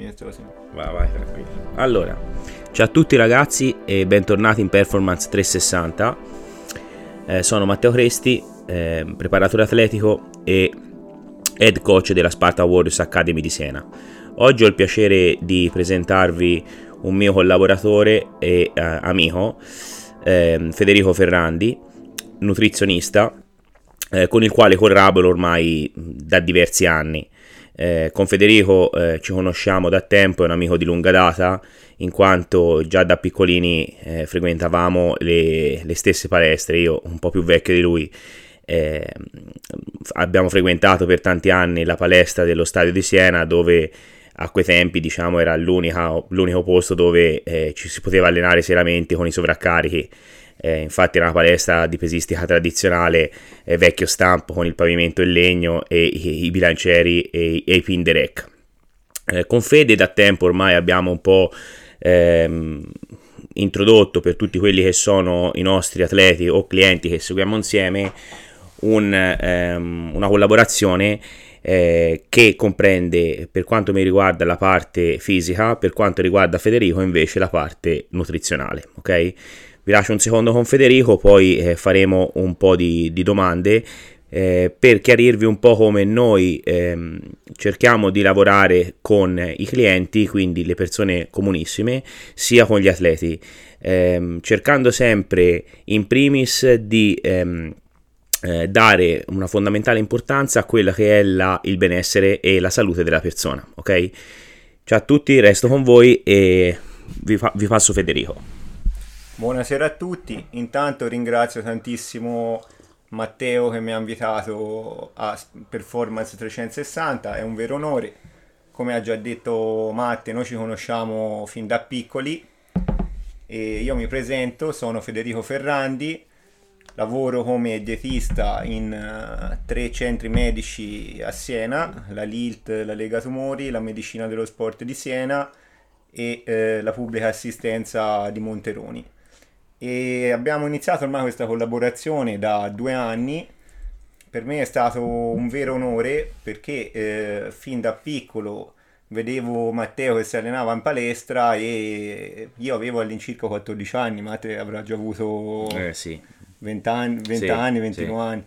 amministrazione. Vai, vai, tranquillo. Allora, ciao a tutti ragazzi e bentornati in Performance 360. Eh, sono Matteo Cresti, eh, preparatore atletico e head coach della Sparta Warriors Academy di Siena. Oggi ho il piacere di presentarvi un mio collaboratore e eh, amico, ehm, Federico Ferrandi, nutrizionista, eh, con il quale collaboro ormai da diversi anni. Eh, con Federico eh, ci conosciamo da tempo, è un amico di lunga data, in quanto già da piccolini eh, frequentavamo le, le, stesse palestre, io un po' più vecchio di lui. Eh, abbiamo frequentato per tanti anni la palestra dello stadio di Siena dove a quei tempi diciamo era l'unico posto dove eh, ci si poteva allenare seriamente con i sovraccarichi eh, infatti era una palestra di pesistica tradizionale eh, vecchio stampo con il pavimento in legno e i, i bilancieri e, e, i pin direct. Eh, con Fede da tempo ormai abbiamo un po' ehm, introdotto per tutti quelli che sono i nostri atleti o clienti che seguiamo insieme un, ehm, una collaborazione eh, che comprende per quanto mi riguarda la parte fisica, per quanto riguarda Federico invece la parte nutrizionale, ok? Vi lascio un secondo con Federico, poi eh, faremo un po' di, di domande eh, per chiarirvi un po' come noi ehm, cerchiamo di lavorare con i clienti, quindi le persone comunissime, sia con gli atleti, ehm, cercando sempre in primis di ehm, eh, dare una fondamentale importanza a quella che è la, il benessere e la salute della persona. Ok? Ciao a tutti, resto con voi e vi, fa, vi passo Federico. Buonasera a tutti, intanto ringrazio tantissimo Matteo che mi ha invitato a Performance 360, è un vero onore. Come ha già detto Matte, noi ci conosciamo fin da piccoli e io mi presento, sono Federico Ferrandi, lavoro come dietista in uh, tre centri medici a Siena, la LILT, la Lega Tumori, la Medicina dello Sport di Siena e uh, la Pubblica Assistenza di Monteroni e abbiamo iniziato ormai questa collaborazione da due anni. Per me è stato un vero onore perché eh, fin da piccolo vedevo Matteo che si allenava in palestra e io avevo all'incirca 14 anni, Matteo avrà già avuto eh, sì. 20 anni, 20 sì, anni 21 sì. anni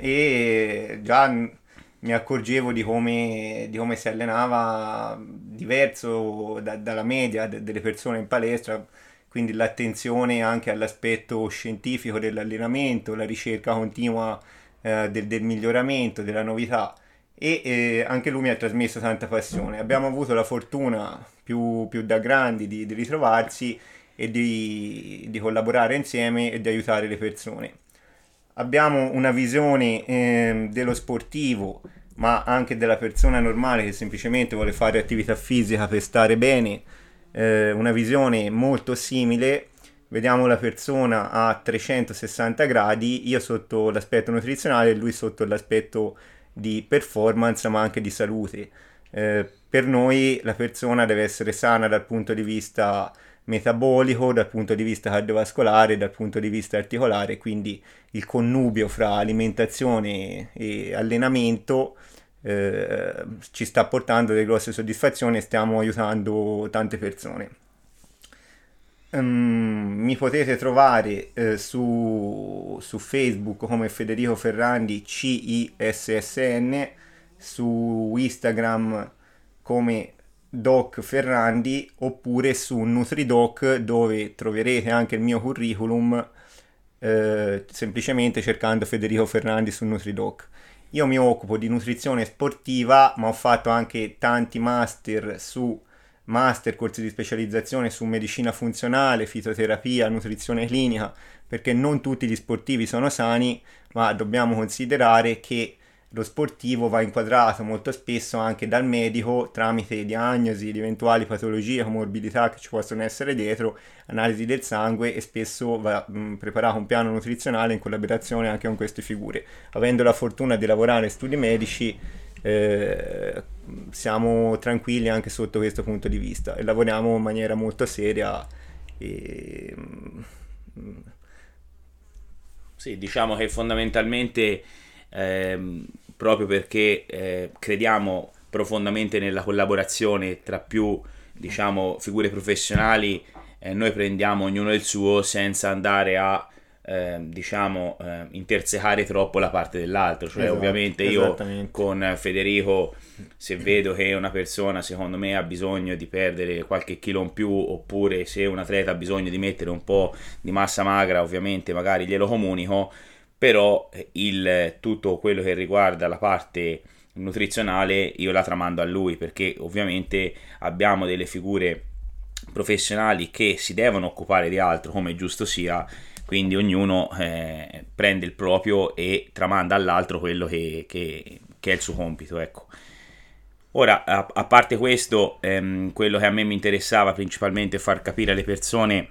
e già mi accorgevo di come, di come si allenava diverso da, dalla media delle persone in palestra quindi l'attenzione anche all'aspetto scientifico dell'allenamento, la ricerca continua eh, del, del, miglioramento, della novità e eh, anche lui mi ha trasmesso tanta passione. Abbiamo avuto la fortuna più, più da grandi di, di ritrovarsi e di, di, collaborare insieme e di aiutare le persone. Abbiamo una visione eh, dello sportivo, ma anche della persona normale che semplicemente vuole fare attività fisica per stare bene eh, una visione molto simile. Vediamo la persona a 360 gradi, io sotto l'aspetto nutrizionale e lui sotto l'aspetto di performance ma anche di salute. Eh, per noi la persona deve essere sana dal punto di vista metabolico, dal punto di vista cardiovascolare, dal punto di vista articolare, quindi il connubio fra alimentazione e allenamento eh, ci sta portando delle grosse soddisfazioni e stiamo aiutando tante persone. Um, mi potete trovare eh, su, su, Facebook come Federico Ferrandi CISSN, su Instagram come Doc Ferrandi oppure su Nutridoc dove troverete anche il mio curriculum eh, semplicemente cercando Federico Ferrandi su Nutridoc. Io mi occupo di nutrizione sportiva, ma ho fatto anche tanti master su master, corsi di specializzazione su medicina funzionale, fitoterapia, nutrizione clinica, perché non tutti gli sportivi sono sani, ma dobbiamo considerare che lo sportivo va inquadrato molto spesso anche dal medico tramite diagnosi di eventuali patologie, comorbidità che ci possono essere dietro, analisi del sangue e spesso va mh, preparato un piano nutrizionale in collaborazione anche con queste figure. Avendo la fortuna di lavorare in studi medici, eh, siamo tranquilli anche sotto questo punto di vista e lavoriamo in maniera molto seria. E, mh, sì, diciamo che fondamentalmente ehm, proprio perché eh, crediamo profondamente nella collaborazione tra più diciamo figure professionali eh, noi prendiamo ognuno il suo senza andare a eh, diciamo eh, intersecare troppo la parte dell'altro. Cioè esatto, ovviamente io con Federico se vedo che una persona secondo me ha bisogno di perdere qualche chilo in più oppure se un atleta ha bisogno di mettere un po' di massa magra ovviamente magari glielo comunico però eh, il, tutto quello che riguarda la parte nutrizionale io la tramando a lui perché ovviamente abbiamo delle figure professionali che si devono occupare di altro come giusto sia. Quindi ognuno eh, prende il proprio e tramanda all'altro quello che, che, che è il suo compito ecco. Ora a, a parte questo ehm, quello che a me mi interessava principalmente far capire alle persone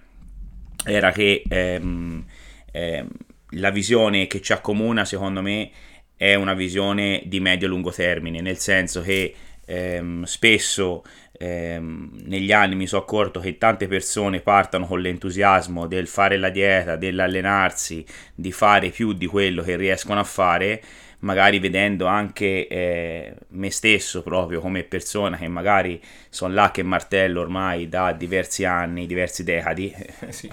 era che ehm, ehm, la visione che ci accomuna secondo me è una visione di medio-lungo termine, nel senso che ehm, spesso ehm, negli anni mi sono accorto che tante persone partono con l'entusiasmo del fare la dieta, dell'allenarsi, di fare più di quello che riescono a fare, magari vedendo anche eh, me stesso proprio come persona che magari sono là che martello ormai da diversi anni, diversi decadi, sì.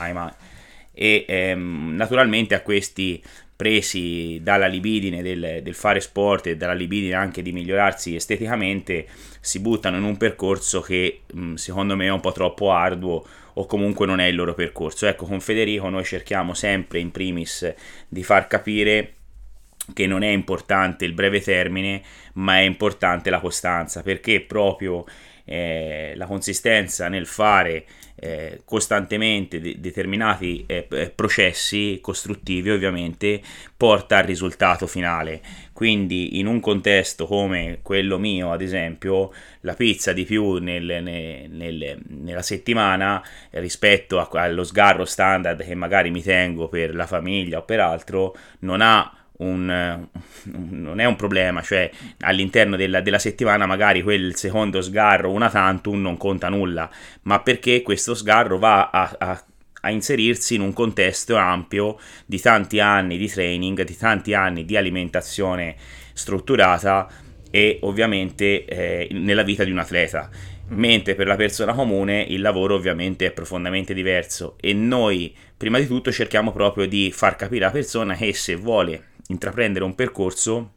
E ehm, naturalmente a questi presi dalla libidine del, del, fare sport e dalla libidine anche di migliorarsi esteticamente, si buttano in un percorso che mh, secondo me è un po' troppo arduo o comunque non è il loro percorso. Ecco, con Federico noi cerchiamo sempre in primis di far capire che non è importante il breve termine, ma è importante la costanza, perché proprio eh, la consistenza nel fare eh, costantemente de- determinati eh, eh, processi costruttivi ovviamente porta al risultato finale. Quindi in un contesto come quello mio ad esempio la pizza di più nel, nel, nel, nella settimana rispetto a, allo sgarro standard che magari mi tengo per la famiglia o per altro non ha un, non è un problema, cioè all'interno della, della, settimana magari quel secondo sgarro, una tantum, non conta nulla, ma perché questo sgarro va a, a, a inserirsi in un contesto ampio di tanti anni di training, di tanti anni di alimentazione strutturata e ovviamente eh, nella vita di un atleta. Mentre per la persona comune il lavoro ovviamente è profondamente diverso. E noi prima di tutto cerchiamo proprio di far capire alla persona che se vuole intraprendere un percorso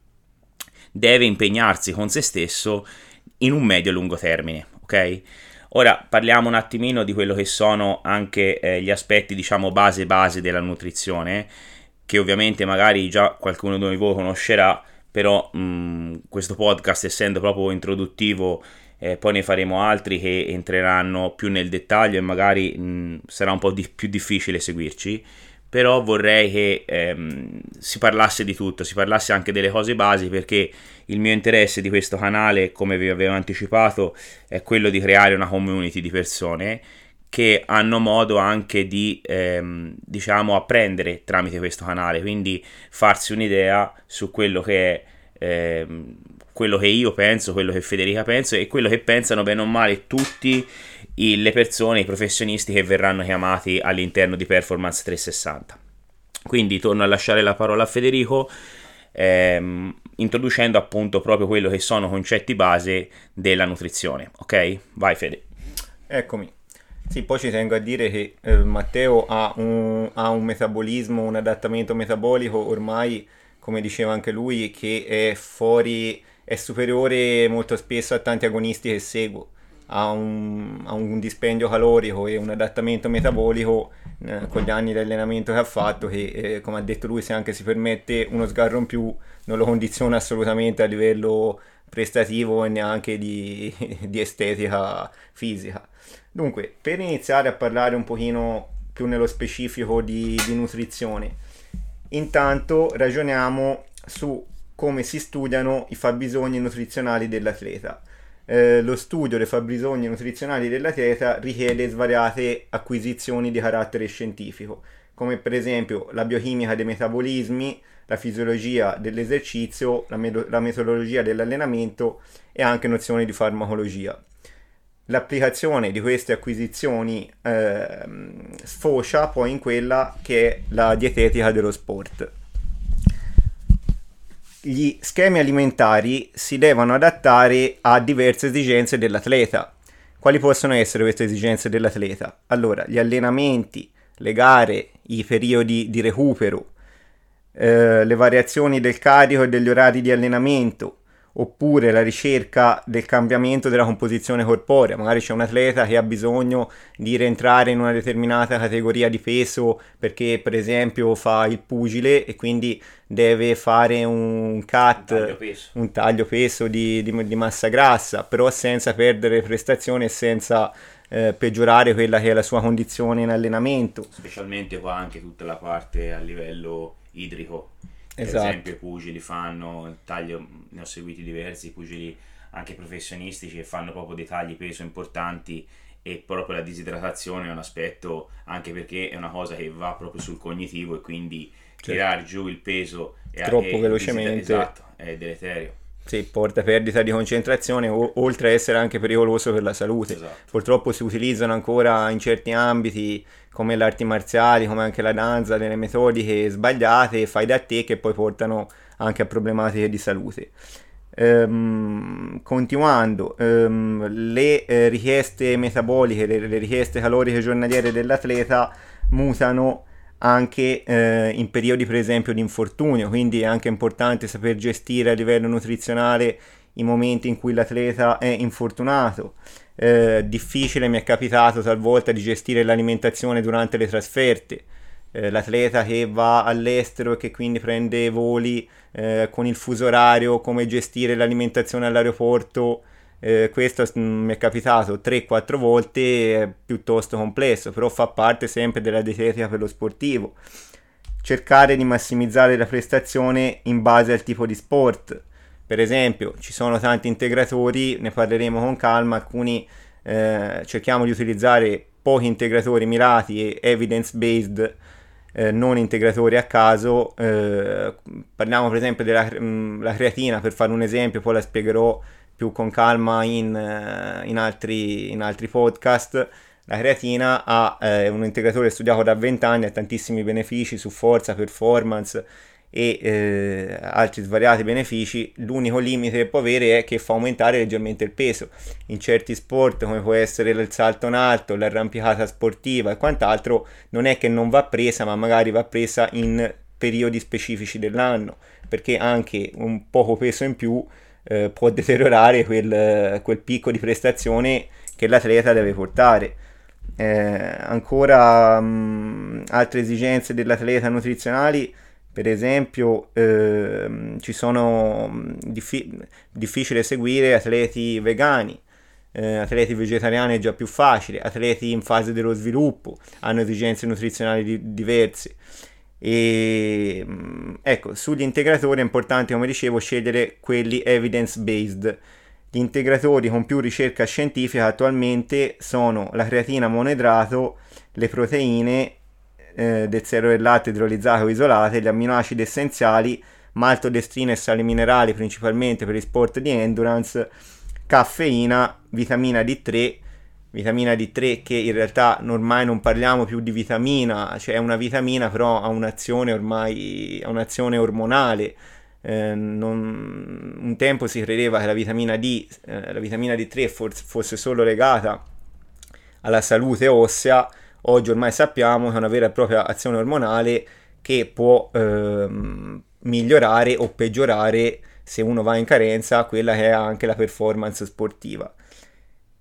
deve impegnarsi con se stesso in un medio-lungo termine, ok? Ora parliamo un attimino di quello che sono anche eh, gli aspetti, diciamo, base base della nutrizione, che ovviamente magari già qualcuno di voi conoscerà, però mh, questo podcast essendo proprio introduttivo eh, poi ne faremo altri che entreranno più nel dettaglio e magari mh, sarà un po' di- più difficile seguirci però vorrei che ehm, si parlasse di tutto, si parlasse anche delle cose basi perché il mio interesse di questo canale, come vi avevo anticipato, è quello di creare una community di persone che hanno modo anche di ehm, diciamo apprendere tramite questo canale, quindi farsi un'idea su quello che è ehm, quello che io penso, quello che Federica pensa e quello che pensano bene o male tutti le persone, i professionisti che verranno chiamati all'interno di Performance 360. Quindi torno a lasciare la parola a Federico, ehm, introducendo appunto proprio quello che sono concetti base della nutrizione. Ok? Vai Fede. Eccomi. Sì, poi ci tengo a dire che eh, Matteo ha un, ha un metabolismo, un adattamento metabolico ormai, come diceva anche lui, che è fuori, è superiore molto spesso a tanti agonisti che seguo ha un, ha un dispendio calorico e un adattamento metabolico eh, con gli anni di allenamento che ha fatto che eh, come ha detto lui se anche si permette uno sgarro in più non lo condiziona assolutamente a livello prestativo e neanche di, di estetica fisica. Dunque per iniziare a parlare un pochino più nello specifico di, di nutrizione intanto ragioniamo su come si studiano i fabbisogni nutrizionali dell'atleta eh, lo studio dei fabbisogni nutrizionali dell'atleta richiede svariate acquisizioni di carattere scientifico, come per esempio la biochimica dei metabolismi, la fisiologia dell'esercizio, la, med- la metodologia dell'allenamento e anche nozioni di farmacologia. L'applicazione di queste acquisizioni eh, sfocia poi in quella che è la dietetica dello sport. Gli schemi alimentari si devono adattare a diverse esigenze dell'atleta. Quali possono essere queste esigenze dell'atleta? Allora, gli allenamenti, le gare, i periodi di recupero, eh, le variazioni del carico e degli orari di allenamento, oppure la ricerca del cambiamento della composizione corporea. Magari c'è un atleta che ha bisogno di rientrare in una determinata categoria di peso perché per esempio fa il pugile e quindi deve fare un cut, un taglio peso, un taglio peso di, di, di, massa grassa, però senza perdere prestazioni e senza eh, peggiorare quella che è la sua condizione in allenamento. Specialmente qua anche tutta la parte a livello idrico Esatto. Per esempio i pugili fanno il taglio, ne ho seguiti diversi pugili anche professionistici che fanno proprio dei tagli peso importanti e proprio la disidratazione è un aspetto anche perché è una cosa che va proprio sul cognitivo e quindi certo. tirare giù il peso troppo è, velocemente esatto, è deleterio. Sì, porta perdita di concentrazione, o- oltre a essere anche pericoloso per la salute. Esatto. Purtroppo si utilizzano ancora in certi ambiti, come le arti marziali, come anche la danza, delle metodiche sbagliate, fai da te, che poi portano anche a problematiche di salute. Ehm, continuando, ehm, le eh, richieste metaboliche, le, le richieste caloriche giornaliere dell'atleta mutano anche eh, in periodi per esempio di infortunio, quindi è anche importante saper gestire a livello nutrizionale i momenti in cui l'atleta è infortunato. Eh, difficile mi è capitato talvolta di gestire l'alimentazione durante le trasferte. Eh, l'atleta che va all'estero e che quindi prende voli eh, con il fuso orario, come gestire l'alimentazione all'aeroporto eh, questo mm, mi è capitato 3-4 volte, è piuttosto complesso, però fa parte sempre della dietetica per lo sportivo. Cercare di massimizzare la prestazione in base al tipo di sport. Per esempio, ci sono tanti integratori, ne parleremo con calma, alcuni eh, cerchiamo di utilizzare pochi integratori mirati e evidence based, eh, non integratori a caso. Eh, parliamo per esempio della mh, mm, creatina, per fare un esempio, poi la spiegherò più con calma in, eh, in, altri, in altri, podcast. La creatina ha eh, un integratore studiato da 20 anni, ha tantissimi benefici su forza, performance e eh, altri svariati benefici. L'unico limite che può avere è che fa aumentare leggermente il peso. In certi sport, come può essere il salto in alto, l'arrampicata sportiva e quant'altro, non è che non va presa, ma magari va presa in periodi specifici dell'anno, perché anche un poco peso in più eh, può deteriorare quel, quel, picco di prestazione che l'atleta deve portare. Eh, ancora mh, altre esigenze dell'atleta nutrizionali, per esempio, eh, ci sono diffi- difficile seguire atleti vegani. Eh, atleti vegetariani è già più facile, atleti in fase dello sviluppo hanno esigenze nutrizionali di- diverse. E mm, ecco, sugli integratori è importante, come dicevo, scegliere quelli evidence based. Gli integratori con più ricerca scientifica attualmente sono la creatina monoidrato, le proteine eh, del zero del latte idrolizzato isolate, gli amminoacidi essenziali, maltodestrina e sali minerali principalmente per gli sport di endurance, caffeina, vitamina D3 vitamina D3 che in realtà ormai non parliamo più di vitamina, cioè è una vitamina però ha un'azione ormai, ha un'azione ormonale. Eh, non, un tempo si credeva che la vitamina D, eh, la vitamina D3 forse fosse solo legata alla salute ossea, oggi ormai sappiamo che è una vera e propria azione ormonale che può ehm, migliorare o peggiorare se uno va in carenza quella che è anche la performance sportiva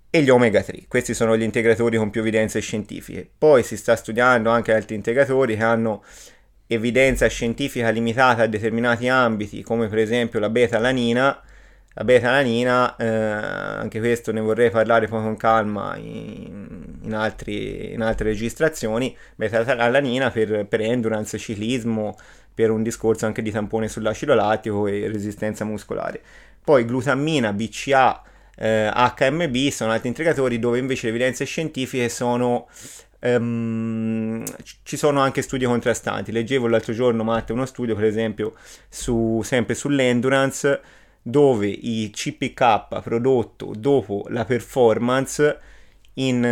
e gli omega 3. Questi sono gli integratori con più evidenze scientifiche. Poi si sta studiando anche altri integratori che hanno evidenza scientifica limitata a determinati ambiti, come per esempio la beta-alanina. La beta-alanina, eh, anche questo ne vorrei parlare poi con calma in, in, altri, in altre registrazioni. Beta-alanina per, per endurance, ciclismo, per un discorso anche di tampone sull'acido lattico e resistenza muscolare. Poi glutammina, BCA, eh, HMB sono altri integratori dove invece le evidenze scientifiche sono Um, ci sono anche studi contrastanti. Leggevo l'altro giorno, Matte, uno studio, per esempio, su, sempre sull'endurance, dove i CPK prodotto dopo la performance in,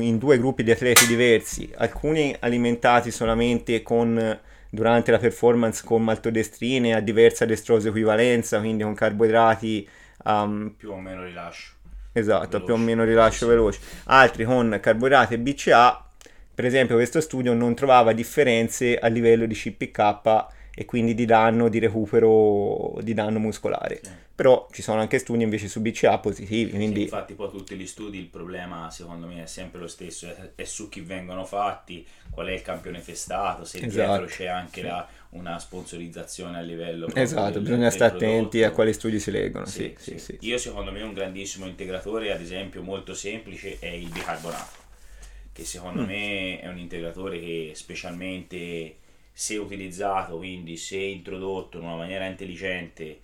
in, due gruppi di atleti diversi, alcuni alimentati solamente con durante la performance con maltodestrine a diversa destrose equivalenza, quindi con carboidrati um, più o meno rilascio. Esatto, veloce. più o meno rilascio sì. veloce. Altri con carboidrati e BCA, per esempio questo studio non trovava differenze a livello di CPK e quindi di danno di recupero di danno muscolare. Sì. Però ci sono anche studi invece su BCA positivi. Quindi... Sì, infatti poi tutti gli studi il problema secondo me è sempre lo stesso, è, è su chi vengono fatti, qual è il campione festato, se esatto. dietro c'è anche la, una sponsorizzazione a livello esatto del, bisogna stare attenti a quali studi si leggono. Sì, sì, sì, io secondo me un grandissimo integratore ad esempio molto semplice è il bicarbonato che secondo mm. me è un integratore che specialmente se utilizzato, quindi se introdotto in una maniera intelligente,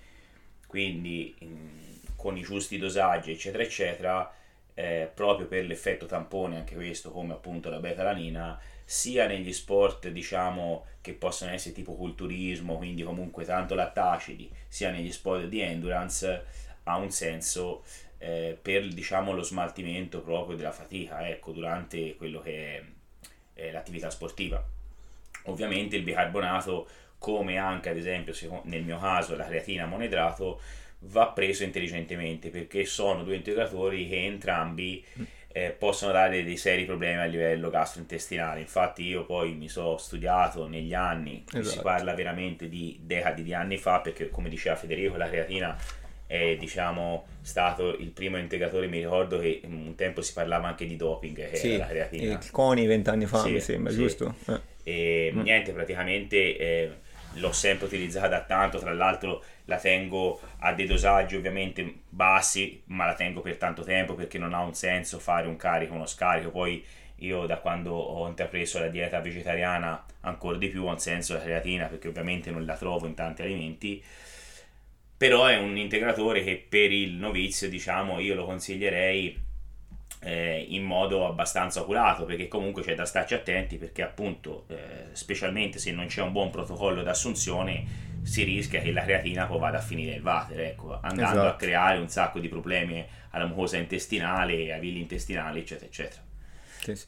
quindi in, con i giusti dosaggi, eccetera, eccetera, eh, proprio per l'effetto tampone, anche questo come appunto la beta-alanina, sia negli sport diciamo che possono essere tipo culturismo, quindi comunque tanto lattacidi, sia negli sport di endurance, ha un senso eh, per diciamo lo smaltimento proprio della fatica, ecco, durante quello che è, è l'attività sportiva. Ovviamente il bicarbonato, come anche ad esempio nel mio caso la creatina monoidrato, va preso intelligentemente perché sono due integratori che entrambi eh, possono dare dei seri problemi a livello gastrointestinale. Infatti io poi mi sono studiato negli anni, esatto. si parla veramente di decadi di anni fa, perché come diceva Federico la creatina è diciamo, stato il primo integratore, mi ricordo che un tempo si parlava anche di doping, che sì, era la creatina. Il CONI vent'anni fa sì, mi sembra, sì. giusto? Eh. E mm. niente, praticamente eh, l'ho sempre utilizzata tanto, tra l'altro la tengo a dei dosaggi ovviamente bassi, ma la tengo per tanto tempo perché non ha un senso fare un carico, uno scarico, poi io da quando ho intrapreso la dieta vegetariana ancora di più ha un senso la creatina perché ovviamente non la trovo in tanti alimenti. Però è un integratore che per il novizio diciamo io lo consiglierei eh, in modo abbastanza oculato perché comunque c'è da starci attenti perché appunto eh, specialmente se non c'è un buon protocollo d'assunzione si rischia che la creatina poi vada a finire il water ecco, andando esatto. a creare un sacco di problemi alla mucosa intestinale, ai villi intestinali eccetera eccetera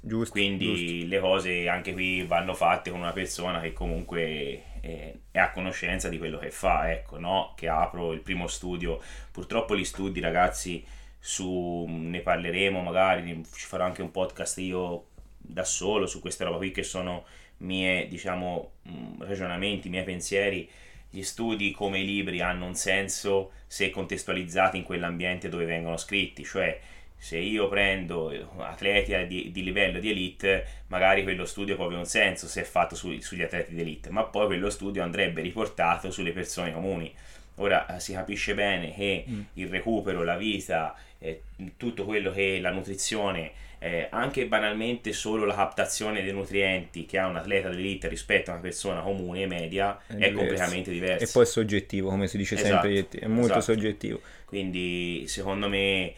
giusto, quindi giusto. le cose anche qui vanno fatte con una persona che comunque eh, è a conoscenza di quello che fa ecco no? che apro il primo studio purtroppo gli studi ragazzi su, ne parleremo magari, ci farò anche un podcast io da solo su queste roba qui che sono mie, diciamo, mm, ragionamenti, miei pensieri. Gli studi come i libri hanno un senso se contestualizzati in quell'ambiente dove vengono scritti, cioè se io prendo atleti di, di, livello di elite, magari quello studio può avere un senso se è fatto su, sugli atleti di elite, ma poi quello studio andrebbe riportato sulle persone comuni. Ora si capisce bene che mm. il recupero, la vita, eh, tutto quello che la nutrizione, eh, anche banalmente solo la captazione dei nutrienti che ha un atleta d'elite rispetto a una persona comune e media è, è completamente diverso. E poi è soggettivo, come si dice esatto, sempre, è molto esatto. soggettivo. Quindi secondo me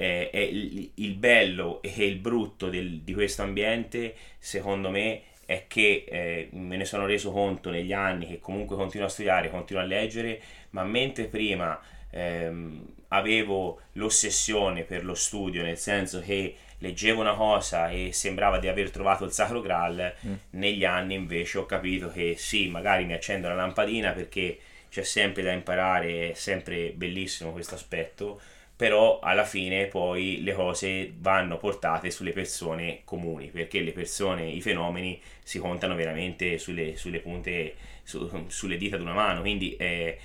eh, è il, il, bello e il brutto del, di questo ambiente, secondo me, è che eh, me ne sono reso conto negli anni che comunque continuo a studiare, continuo a leggere, ma mentre prima ehm, avevo l'ossessione per lo studio, nel senso che leggevo una cosa e sembrava di aver trovato il sacro graal, mm. negli anni invece ho capito che sì, magari mi accendo la lampadina perché c'è sempre da imparare, è sempre bellissimo questo aspetto, però alla fine poi le cose vanno portate sulle persone comuni, perché le persone, i fenomeni si contano veramente sulle, sulle punte, su, sulle dita di una mano, quindi... Eh,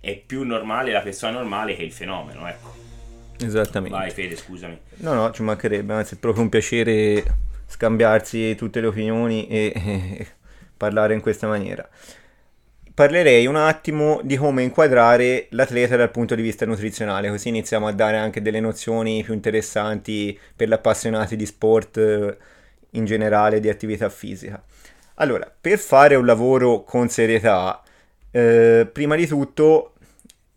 è più normale la persona normale che il fenomeno, ecco. Esattamente. Vai Fede, scusami. No, no, ci mancherebbe, anzi è proprio un piacere scambiarsi tutte le opinioni e, e parlare in questa maniera. Parlerei un attimo di come inquadrare l'atleta dal punto di vista nutrizionale, così iniziamo a dare anche delle nozioni più interessanti per gli appassionati di sport eh, in generale, di attività fisica. Allora, per fare un lavoro con serietà, eh, prima di tutto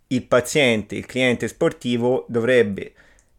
il paziente, il cliente sportivo dovrebbe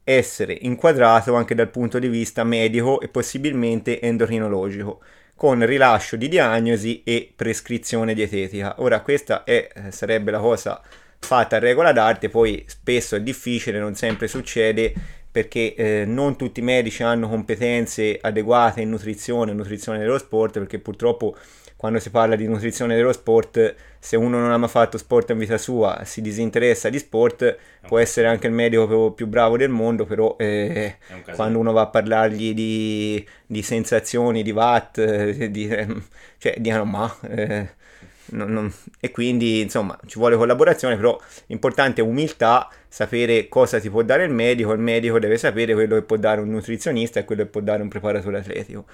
essere inquadrato anche dal punto di vista medico e possibilmente endocrinologico con rilascio di diagnosi e prescrizione dietetica. Ora questa è, eh, sarebbe la cosa fatta a regola d'arte, poi spesso è difficile, non sempre succede perché eh, non tutti i medici hanno competenze adeguate in nutrizione, nutrizione dello sport, perché purtroppo quando si parla di nutrizione dello sport, se uno non ha mai fatto sport in vita sua, si disinteressa di sport, può essere anche il medico più bravo del mondo, però eh, quando uno va a parlargli di, di sensazioni, di watt, eh, di, cioè dicono ma... Eh, non, non, e quindi insomma ci vuole collaborazione, però l'importante è umiltà, sapere cosa ti può dare il medico, il medico deve sapere quello che può dare un nutrizionista e quello che può dare un preparatore atletico.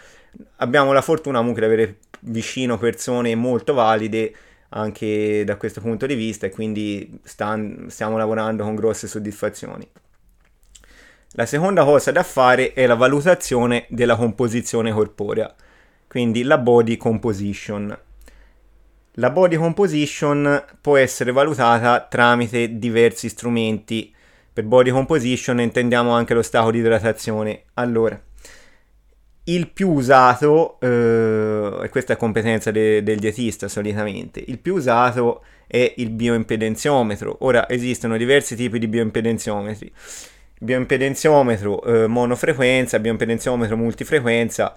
Abbiamo la fortuna comunque di avere vicino persone molto valide anche da questo punto di vista e quindi stan, stiamo lavorando con grosse soddisfazioni. La seconda cosa da fare è la valutazione della composizione corporea, quindi la body composition. La body composition può essere valutata tramite diversi strumenti. Per body composition intendiamo anche lo stato di idratazione. Allora, il più usato, eh, e questa è competenza de- del dietista solitamente, il più usato è il bioimpedenziometro. Ora esistono diversi tipi di bioimpedenziometri. Bioimpedenziometro eh, monofrequenza, bioimpedenziometro multifrequenza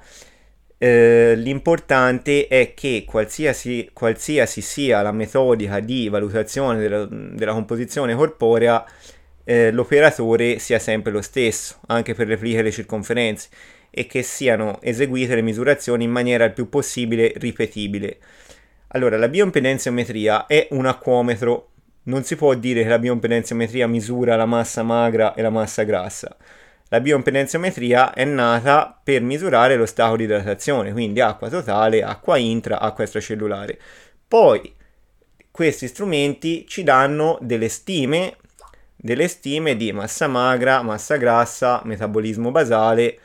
eh, l'importante è che qualsiasi, qualsiasi, sia la metodica di valutazione della, della composizione corporea, eh, l'operatore sia sempre lo stesso, anche per repliche le circonferenze, e che siano eseguite le misurazioni in maniera il più possibile ripetibile. Allora, la bioimpedenziometria è un acquometro. Non si può dire che la bioimpedenziometria misura la massa magra e la massa grassa la bioimpedenziometria è nata per misurare lo stato di idratazione, quindi acqua totale, acqua intra, acqua extracellulare. Poi questi strumenti ci danno delle stime, delle stime di massa magra, massa grassa, metabolismo basale,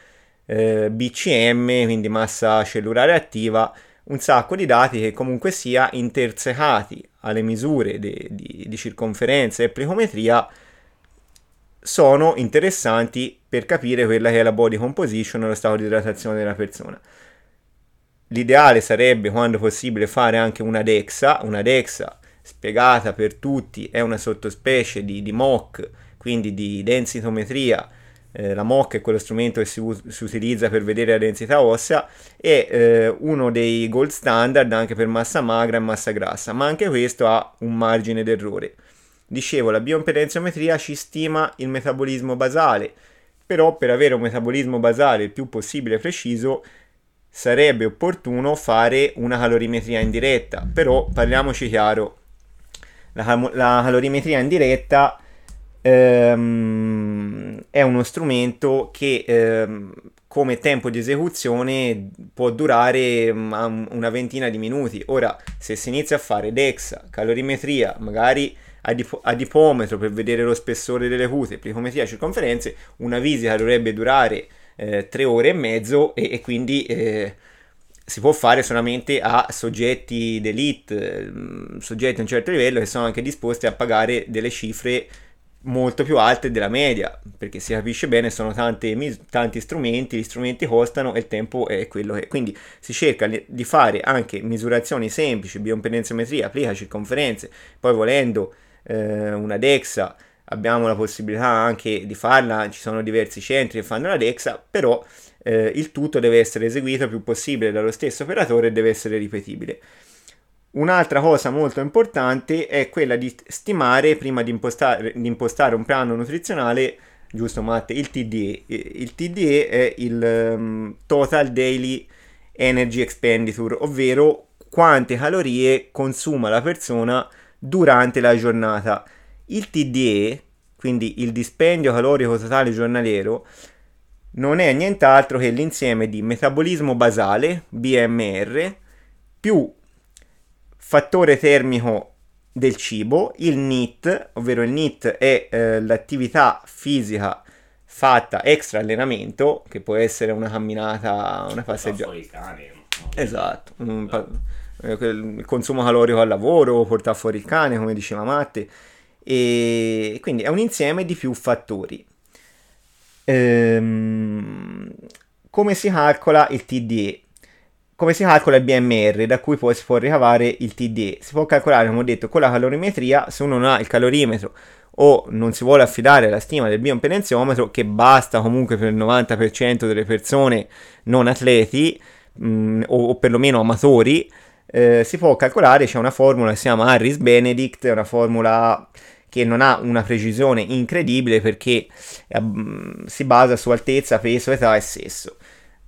eh, BCM, quindi massa cellulare attiva, un sacco di dati che comunque sia intersecati alle misure di, di, di circonferenza e plicometria sono interessanti per capire quella che è la body composition e lo stato di idratazione della persona. L'ideale sarebbe, quando possibile, fare anche una DEXA. Una DEXA, spiegata per tutti, è una sottospecie di, di MOC, quindi di densitometria. Eh, la MOC è quello strumento che si, si, utilizza per vedere la densità ossea, è eh, uno dei gold standard anche per massa magra e massa grassa, ma anche questo ha un margine d'errore. Dicevo, la bioimpedenziometria ci stima il metabolismo basale, però per avere un metabolismo basale il più possibile preciso sarebbe opportuno fare una calorimetria indiretta, però parliamoci chiaro, la, la calorimetria indiretta ehm, è uno strumento che ehm, come tempo di esecuzione può durare um, una ventina di minuti. Ora, se si inizia a fare DEXA, calorimetria, magari adip- adipometro per vedere lo spessore delle cute, plicometria, circonferenze, una visita dovrebbe durare eh, tre ore e mezzo e, e quindi eh, si può fare solamente a soggetti d'elite, mm, soggetti a un certo livello che sono anche disposti a pagare delle cifre molto più alte della media, perché si capisce bene, sono tante, tanti strumenti, gli strumenti costano e il tempo è quello che... Quindi si cerca di fare anche misurazioni semplici, bioimpedenziometria, applica circonferenze, poi volendo eh, una DEXA, abbiamo la possibilità anche di farla, ci sono diversi centri che fanno la DEXA, però eh, il tutto deve essere eseguito il più possibile dallo stesso operatore e deve essere ripetibile. Un'altra cosa molto importante è quella di stimare, prima di impostare, di impostare un piano nutrizionale, giusto Matte, il TDE. Il TDE è il um, Total Daily Energy Expenditure, ovvero quante calorie consuma la persona durante la giornata. Il TDE, quindi il dispendio calorico totale giornaliero, non è nient'altro che l'insieme di metabolismo basale, BMR, più fattore termico del cibo, il NIT, ovvero il NIT è eh, l'attività fisica fatta extra allenamento, che può essere una camminata, una passeggiata. Esatto, un, eh, il consumo calorico al lavoro, portare fuori il cane, come diceva Matte, e quindi è un insieme di più fattori. Ehm, come si calcola il TDE? Come si calcola il BMR, da cui poi si può ricavare il TDE? Si può calcolare, come ho detto, con la calorimetria, se uno non ha il calorimetro o non si vuole affidare alla stima del bioimpedenziometro, che basta comunque per il 90% delle persone non atleti mh, mm, o, o perlomeno amatori, eh, si può calcolare, c'è una formula che si chiama Harris-Benedict, è una formula che non ha una precisione incredibile perché eh, si basa su altezza, peso, età e sesso.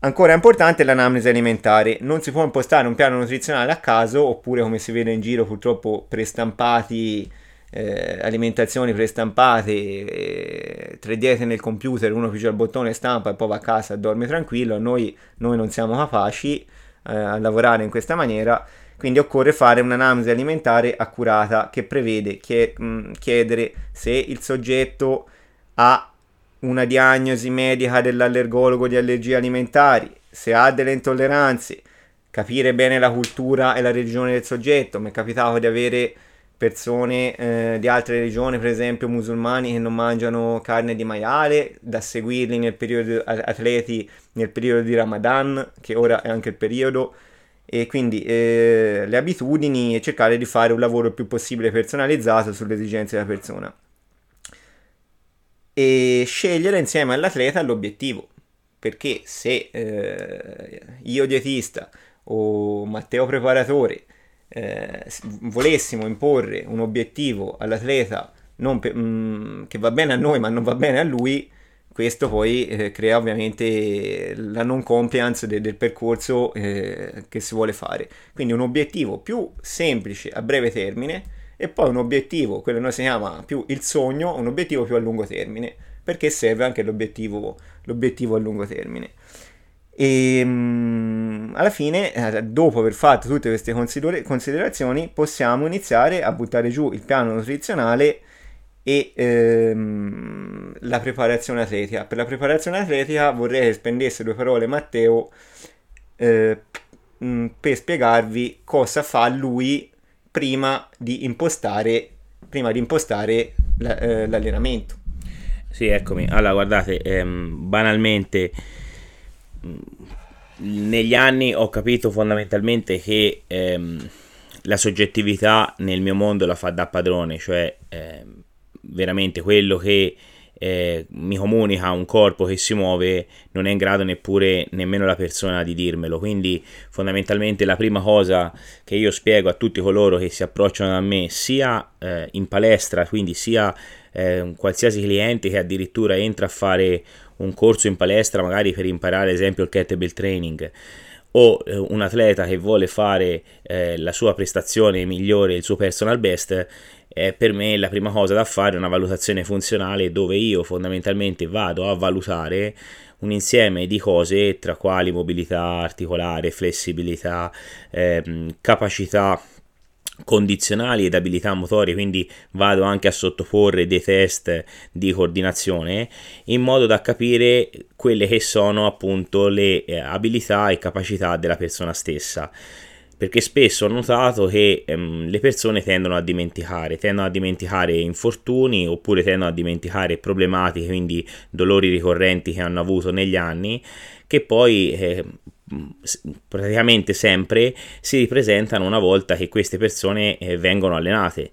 Ancora importante è l'anamnesi alimentare, non si può impostare un piano nutrizionale a caso oppure come si vede in giro purtroppo prestampati, eh, alimentazioni prestampate, eh, tre diete nel computer, uno pigia il bottone stampa e poi va a casa e dorme tranquillo, noi, noi non siamo capaci eh, a lavorare in questa maniera, quindi occorre fare un'analisi alimentare accurata che prevede chiedere se il soggetto ha una diagnosi medica dell'allergologo di allergie alimentari, se ha delle intolleranze, capire bene la cultura e la religione del soggetto. Mi è capitato di avere persone eh, di altre regioni, per esempio musulmani che non mangiano carne di maiale, da seguirli nel periodo atleti nel periodo di Ramadan, che ora è anche il periodo, e quindi eh, le abitudini e cercare di fare un lavoro il più possibile personalizzato sulle esigenze della persona e scegliere insieme all'atleta l'obiettivo. Perché se eh, io dietista o Matteo preparatore eh, volessimo imporre un obiettivo all'atleta pe- mh, mm, che va bene a noi ma non va bene a lui, questo poi eh, crea ovviamente la non compliance de- del percorso eh, che si vuole fare. Quindi un obiettivo più semplice a breve termine e poi un obiettivo, quello che noi si chiama più il sogno, un obiettivo più a lungo termine, perché serve anche l'obiettivo, l'obiettivo a lungo termine. E um, alla fine, eh, dopo aver fatto tutte queste consider- considerazioni, possiamo iniziare a buttare giù il piano nutrizionale e ehm, la preparazione atletica. Per la preparazione atletica vorrei che spendesse due parole Matteo eh, per spiegarvi cosa fa lui prima di impostare, prima di impostare la, eh, l'allenamento. Sì, eccomi. Allora, guardate, ehm, banalmente, mm, negli anni ho capito fondamentalmente che ehm, la soggettività nel mio mondo la fa da padrone, cioè ehm, veramente quello che eh, mi comunica un corpo che si muove, non è in grado neppure nemmeno la persona di dirmelo. Quindi, fondamentalmente, la prima cosa che io spiego a tutti coloro che si approcciano a me, sia eh, in palestra, quindi sia eh, qualsiasi cliente che addirittura entra a fare un corso in palestra, magari per imparare, ad esempio, il kettlebell training o eh, un atleta che vuole fare eh, la sua prestazione migliore, il suo personal best, eh, per me la prima cosa da fare è una valutazione funzionale dove io fondamentalmente vado a valutare un insieme di cose tra quali mobilità articolare, flessibilità, ehm, capacità condizionali ed abilità motorie, quindi vado anche a sottoporre dei test di coordinazione in modo da capire quelle che sono appunto le eh, abilità e capacità della persona stessa. Perché spesso ho notato che ehm, le persone tendono a dimenticare, tendono a dimenticare infortuni oppure tendono a dimenticare problematiche, quindi dolori ricorrenti che hanno avuto negli anni, che poi eh, praticamente sempre si ripresentano una volta che queste persone eh, vengono allenate.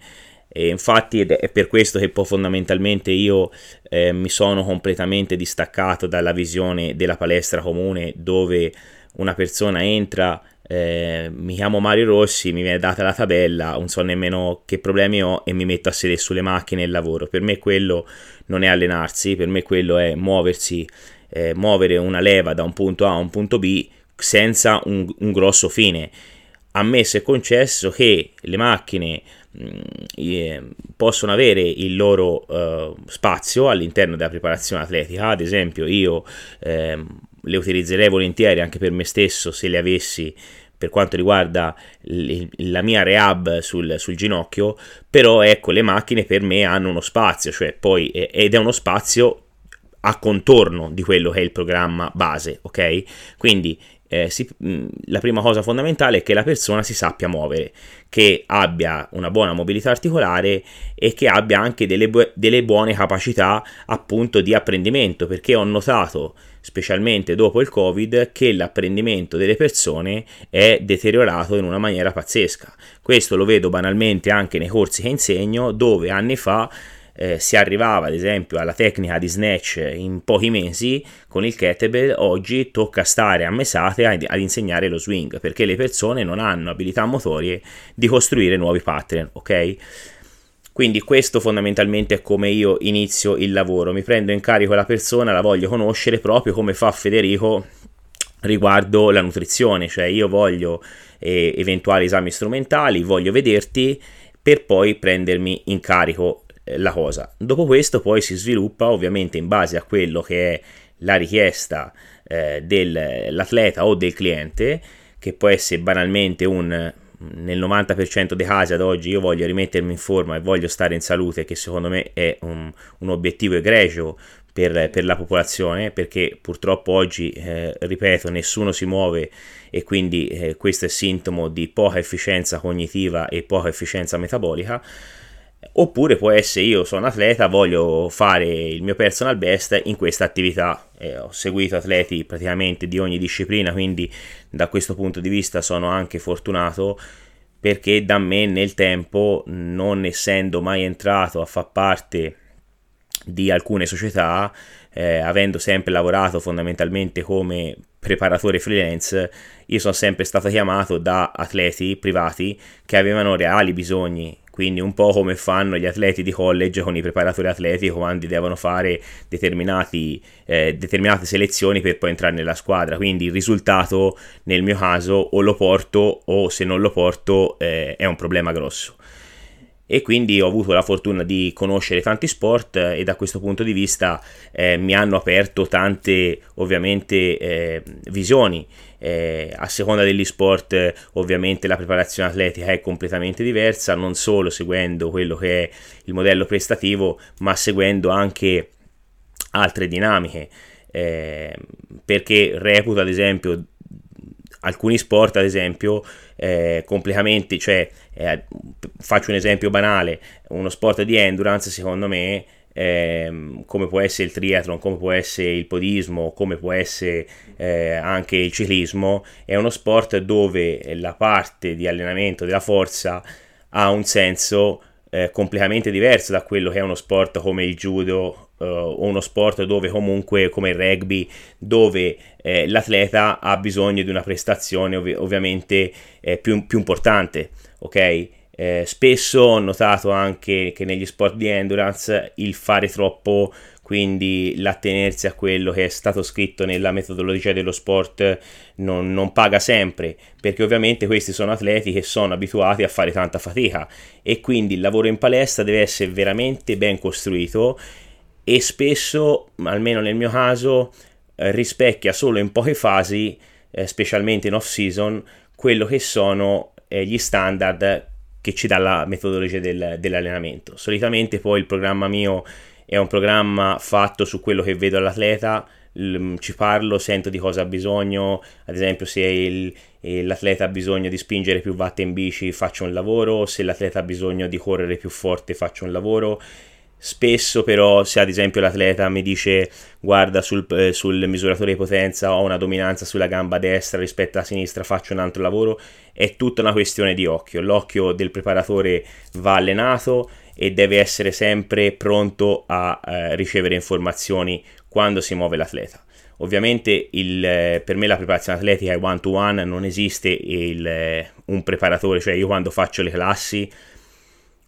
E infatti è per questo che poi fondamentalmente io eh, mi sono completamente distaccato dalla visione della palestra comune dove una persona entra eh, mi chiamo Mario Rossi, mi viene data la tabella, non so nemmeno che problemi ho e mi metto a sedere sulle macchine e lavoro. Per me quello non è allenarsi, per me quello è muoversi, eh, muovere una leva da un punto A a un punto B senza un, un grosso fine. Ammesso e concesso che le macchine mm, eh, possono avere il loro uh, spazio all'interno della preparazione atletica, ad esempio io eh, le utilizzerei volentieri anche per me stesso se le avessi per quanto riguarda la mia rehab sul, sul, ginocchio, però ecco le macchine per me hanno uno spazio, cioè poi ed è uno spazio a contorno di quello che è il programma base, ok? Quindi eh, si, la prima cosa fondamentale è che la persona si sappia muovere, che abbia una buona mobilità articolare e che abbia anche delle, bu- delle buone capacità appunto di apprendimento, perché ho notato specialmente dopo il Covid, che l'apprendimento delle persone è deteriorato in una maniera pazzesca. Questo lo vedo banalmente anche nei corsi che insegno, dove anni fa eh, si arrivava ad esempio alla tecnica di snatch in pochi mesi con il kettlebell oggi tocca stare a mesate ad, ad insegnare lo swing perché le persone non hanno abilità motorie di costruire nuovi pattern ok? Quindi questo fondamentalmente è come io inizio il lavoro. Mi prendo in carico la persona la voglio conoscere proprio come fa Federico riguardo la nutrizione cioè io voglio eh, eventuali esami strumentali voglio vederti per poi prendermi in carico la cosa. Dopo questo poi si sviluppa ovviamente in base a quello che è la richiesta eh, dell'atleta o del cliente, che può essere banalmente un nel 90% dei casi ad oggi io voglio rimettermi in forma e voglio stare in salute, che secondo me è un, un obiettivo egregio per, per, la popolazione, perché purtroppo oggi, eh, ripeto, nessuno si muove e quindi eh, questo è sintomo di poca efficienza cognitiva e poca efficienza metabolica. Oppure può essere io sono atleta, voglio fare il mio personal best in questa attività. Eh, ho seguito atleti praticamente di ogni disciplina, quindi da questo punto di vista sono anche fortunato perché da me nel tempo, non essendo mai entrato a far parte di alcune società, eh, avendo sempre lavorato fondamentalmente come preparatore freelance, io sono sempre stato chiamato da atleti privati che avevano reali bisogni quindi un po' come fanno gli atleti di college con i preparatori atletici quando devono fare eh, determinate selezioni per poi entrare nella squadra, quindi il risultato nel mio caso o lo porto o se non lo porto eh, è un problema grosso e quindi ho avuto la fortuna di conoscere tanti sport eh, e da questo punto di vista eh, mi hanno aperto tante ovviamente eh, visioni. Eh, a seconda degli sport ovviamente la preparazione atletica è completamente diversa non solo seguendo quello che è il modello prestativo ma seguendo anche altre dinamiche. Eh, perché reputo ad esempio alcuni sport ad esempio eh, completamente cioè eh, faccio un esempio banale, uno sport di endurance secondo me eh, come può essere il triathlon, come può essere il podismo, come può essere eh, anche il ciclismo, è uno sport dove la parte di allenamento della forza ha un senso eh, completamente diverso da quello che è uno sport come il judo o uno sport dove comunque come il rugby dove eh, l'atleta ha bisogno di una prestazione ov- ovviamente eh, più, più importante ok? Eh, spesso ho notato anche che negli sport di endurance il fare troppo, quindi l'attenersi a quello che è stato scritto nella metodologia dello sport non, non, paga sempre, perché ovviamente questi sono atleti che sono abituati a fare tanta fatica e quindi il lavoro in palestra deve essere veramente ben costruito e spesso, almeno nel mio caso, rispecchia solo in poche fasi, eh, specialmente in off season, quello che sono eh, gli standard che ci dà la metodologia del, dell'allenamento. Solitamente poi il programma mio è un programma fatto su quello che vedo all'atleta, l- ci parlo, sento di cosa ha bisogno, ad esempio se il, l'atleta ha bisogno di spingere più watt in bici faccio un lavoro, se l'atleta ha bisogno di correre più forte faccio un lavoro Spesso però se ad esempio l'atleta mi dice guarda sul, eh, sul, misuratore di potenza ho una dominanza sulla gamba destra rispetto alla sinistra faccio un altro lavoro, è tutta una questione di occhio. L'occhio del preparatore va allenato e deve essere sempre pronto a eh, ricevere informazioni quando si muove l'atleta. Ovviamente il, eh, per me la preparazione atletica è one to one, non esiste il, eh, un preparatore, cioè io quando faccio le classi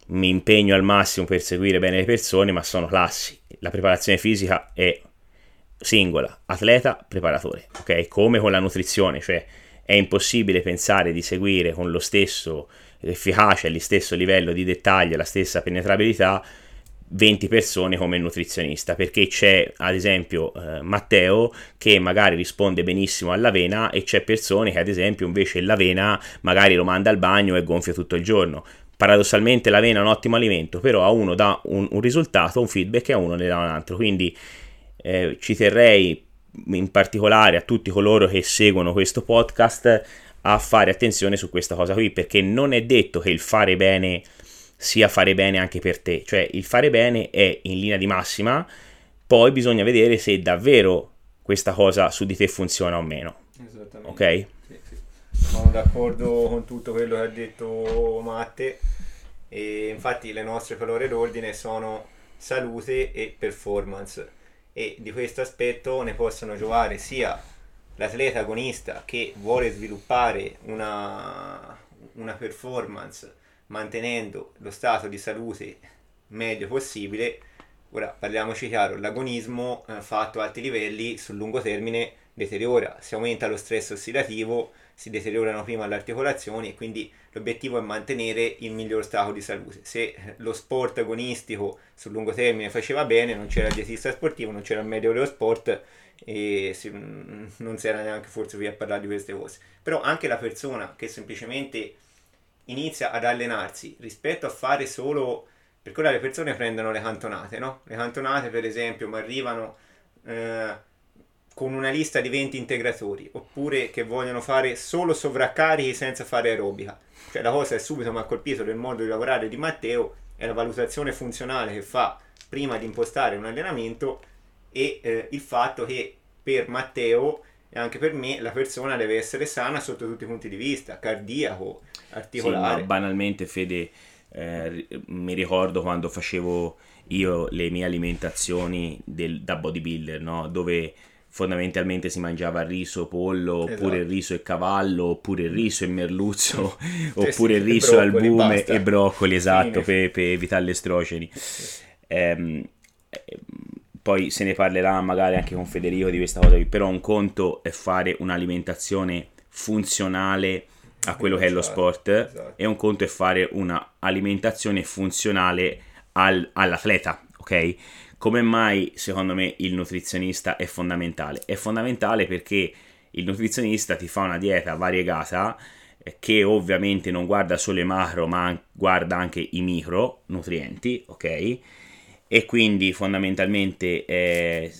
mi impegno al massimo per seguire bene le persone, ma sono classi. La preparazione fisica è singola, atleta, preparatore, ok? Come con la nutrizione, cioè è impossibile pensare di seguire con lo stesso efficacia, lo stesso livello di dettaglio, la stessa penetrabilità 20 persone come nutrizionista perché c'è ad esempio eh, Matteo che magari risponde benissimo all'avena e c'è persone che ad esempio invece l'avena magari lo manda al bagno e gonfia tutto il giorno paradossalmente l'avena è un ottimo alimento, però a uno dà un, un risultato, un feedback e a uno ne dà un altro. Quindi eh, ci terrei in particolare a tutti coloro che seguono questo podcast a fare attenzione su questa cosa qui, perché non è detto che il fare bene sia fare bene anche per te, cioè il fare bene è in linea di massima, poi bisogna vedere se davvero questa cosa su di te funziona o meno. Ok? Sono d'accordo con tutto quello che ha detto Matte e infatti le nostre parole d'ordine sono salute e performance e di questo aspetto ne possono giovare sia l'atleta agonista che vuole sviluppare una, una performance mantenendo lo stato di salute meglio possibile. Ora parliamoci chiaro, l'agonismo eh, fatto a alti livelli sul lungo termine deteriora, si aumenta lo stress ossidativo, si deteriorano prima le articolazioni e quindi l'obiettivo è mantenere il miglior stato di salute. Se lo sport agonistico sul lungo termine faceva bene, non c'era il dietista sportivo, non c'era il dello sport e si, non si era neanche forse qui a parlare di queste cose. Però anche la persona che semplicemente inizia ad allenarsi rispetto a fare solo perché ora le persone prendono le cantonate, no? Le cantonate, per esempio, mi arrivano eh, con una lista di 20 integratori, oppure che vogliono fare solo sovraccarichi senza fare aerobica. Cioè la cosa che subito mi ha colpito del modo di lavorare di Matteo è la valutazione funzionale che fa prima di impostare un allenamento e eh, il fatto che per Matteo e anche per me la persona deve essere sana sotto tutti i punti di vista, cardiaco, articolare. Sì, banalmente Fede, eh, mi ricordo quando facevo io le mie alimentazioni del, da bodybuilder, no? dove fondamentalmente si mangiava riso, pollo, esatto. oppure il riso e cavallo, oppure il riso e merluzzo, oppure il riso, al albume e broccoli, esatto, per, per, evitare le estrogeni. Ehm, poi se ne parlerà magari anche con Federico di questa cosa, però un conto è fare un'alimentazione funzionale a quello che è lo esatto, sport esatto. e un conto è fare un'alimentazione funzionale al, all'atleta, ok? Come mai secondo me il nutrizionista è fondamentale? È fondamentale perché il nutrizionista ti fa una dieta variegata eh, che ovviamente non guarda solo i macro ma guarda anche i micro nutrienti, ok? E quindi fondamentalmente eh,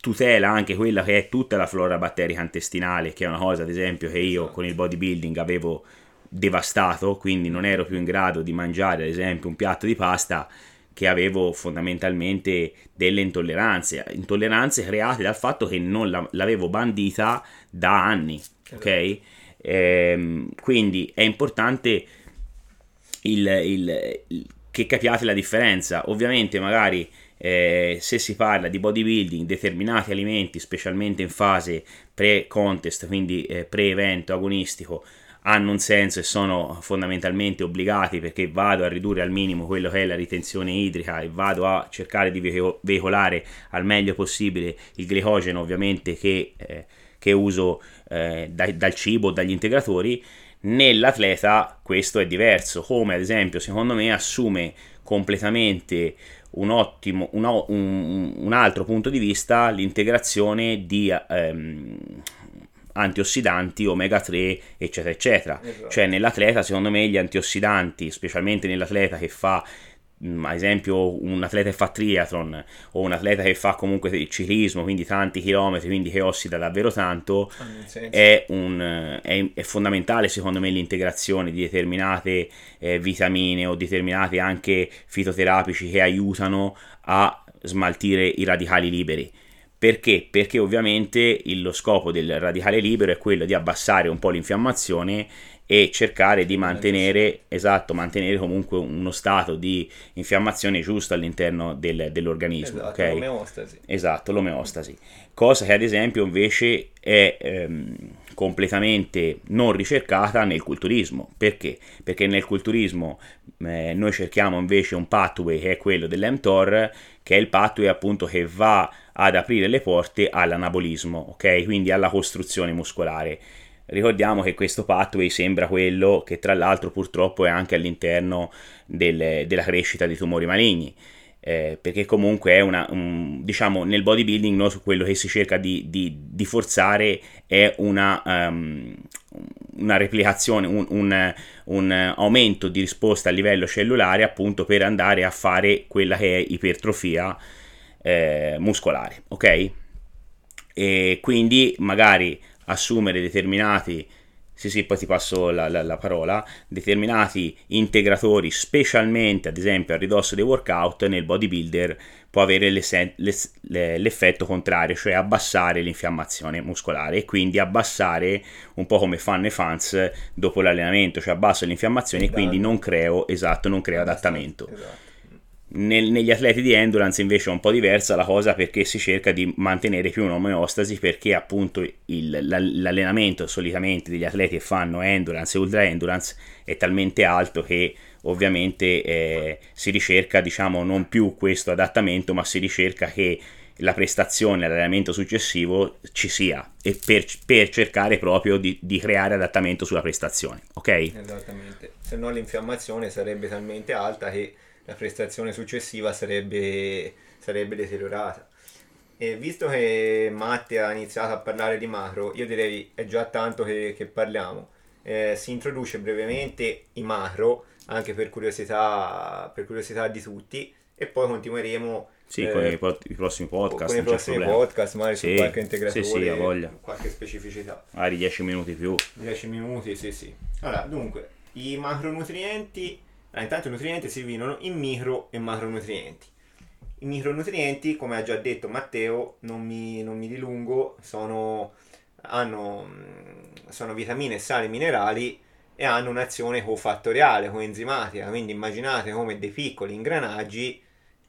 tutela anche quella che è tutta la flora batterica intestinale, che è una cosa ad esempio che io con il bodybuilding avevo devastato, quindi non ero più in grado di mangiare ad esempio un piatto di pasta che avevo fondamentalmente delle intolleranze, intolleranze create dal fatto che non la, l'avevo bandita da anni, ok? Ehm, quindi è importante il, il, il, che capiate la differenza, ovviamente magari eh, se si parla di bodybuilding, determinati alimenti, specialmente in fase pre-contest, quindi eh, pre-evento agonistico, hanno un senso e sono fondamentalmente obbligati perché vado a ridurre al minimo quello che è la ritenzione idrica e vado a cercare di veicolare al meglio possibile il glicogeno ovviamente che, eh, che uso eh, da, dal cibo, dagli integratori, nell'atleta questo è diverso, come ad esempio secondo me assume completamente un ottimo un, un, un altro punto di vista l'integrazione di ehm, antiossidanti, omega 3, eccetera, eccetera. Esatto. Cioè nell'atleta, secondo me, gli antiossidanti, specialmente nell'atleta che fa mm, ad esempio un atleta che fa triathlon o un atleta che fa comunque il ciclismo, quindi tanti chilometri, quindi che ossida davvero tanto, è, un, è, è, fondamentale secondo me l'integrazione di determinate eh, vitamine o determinati anche fitoterapici che aiutano a smaltire i radicali liberi perché? Perché ovviamente lo scopo del radicale libero è quello di abbassare un po' l'infiammazione e cercare di mantenere, esatto, mantenere comunque uno stato di infiammazione giusto all'interno del, dell'organismo. Esatto, okay? l'omeostasi. Esatto, l'omeostasi. Cosa che ad esempio invece è ehm, completamente non ricercata nel culturismo. Perché? Perché nel culturismo eh, noi cerchiamo invece un pathway che è quello dell'mTOR, che è il pathway appunto che va ad aprire le porte all'anabolismo, ok? Quindi alla costruzione muscolare. Ricordiamo che questo pathway sembra quello che tra l'altro purtroppo è anche all'interno del, della crescita di tumori maligni. Eh, perché comunque è una, un, diciamo nel bodybuilding no, quello che si cerca di, di, di forzare è una, um, una replicazione, un, un, un, aumento di risposta a livello cellulare appunto per andare a fare quella che è ipertrofia eh, muscolare, ok? E quindi magari assumere determinati, sì sì poi ti passo la, la, la parola, determinati integratori specialmente ad esempio a ridosso dei workout nel bodybuilder può avere l'effetto contrario, cioè abbassare l'infiammazione muscolare e quindi abbassare un po' come fanno i fans dopo l'allenamento, cioè abbasso l'infiammazione e quindi non creo, esatto, non creo adattamento. Esatto Nel, negli atleti di endurance invece è un po' diversa la cosa perché si cerca di mantenere più un'omeostasi perché appunto il, l'allenamento solitamente degli atleti che fanno endurance e ultra endurance è talmente alto che ovviamente eh, si ricerca diciamo non più questo adattamento ma si ricerca che la prestazione, l'allenamento successivo ci sia e per, per cercare proprio di, di, creare adattamento sulla prestazione, ok? Esattamente, se no l'infiammazione sarebbe talmente alta che la prestazione successiva sarebbe, sarebbe deteriorata. E visto che Matti ha iniziato a parlare di macro, io direi è già tanto che, che parliamo. Eh, si introduce brevemente i macro, anche per curiosità, per curiosità di tutti, e poi continueremo sì, con i, po- i, prossimi podcast. Con i prossimi podcast, magari sì, su qualche integratore, sì, sì, a voglia. qualche specificità. Magari 10 minuti più. 10 minuti, sì, sì. Allora, dunque, i macronutrienti, allora, intanto i nutrienti si dividono in micro e macronutrienti. I micronutrienti, come ha già detto Matteo, non mi, non mi dilungo, sono, hanno, sono vitamine, sali, minerali e hanno un'azione cofattoriale, coenzimatica, quindi immaginate come dei piccoli ingranaggi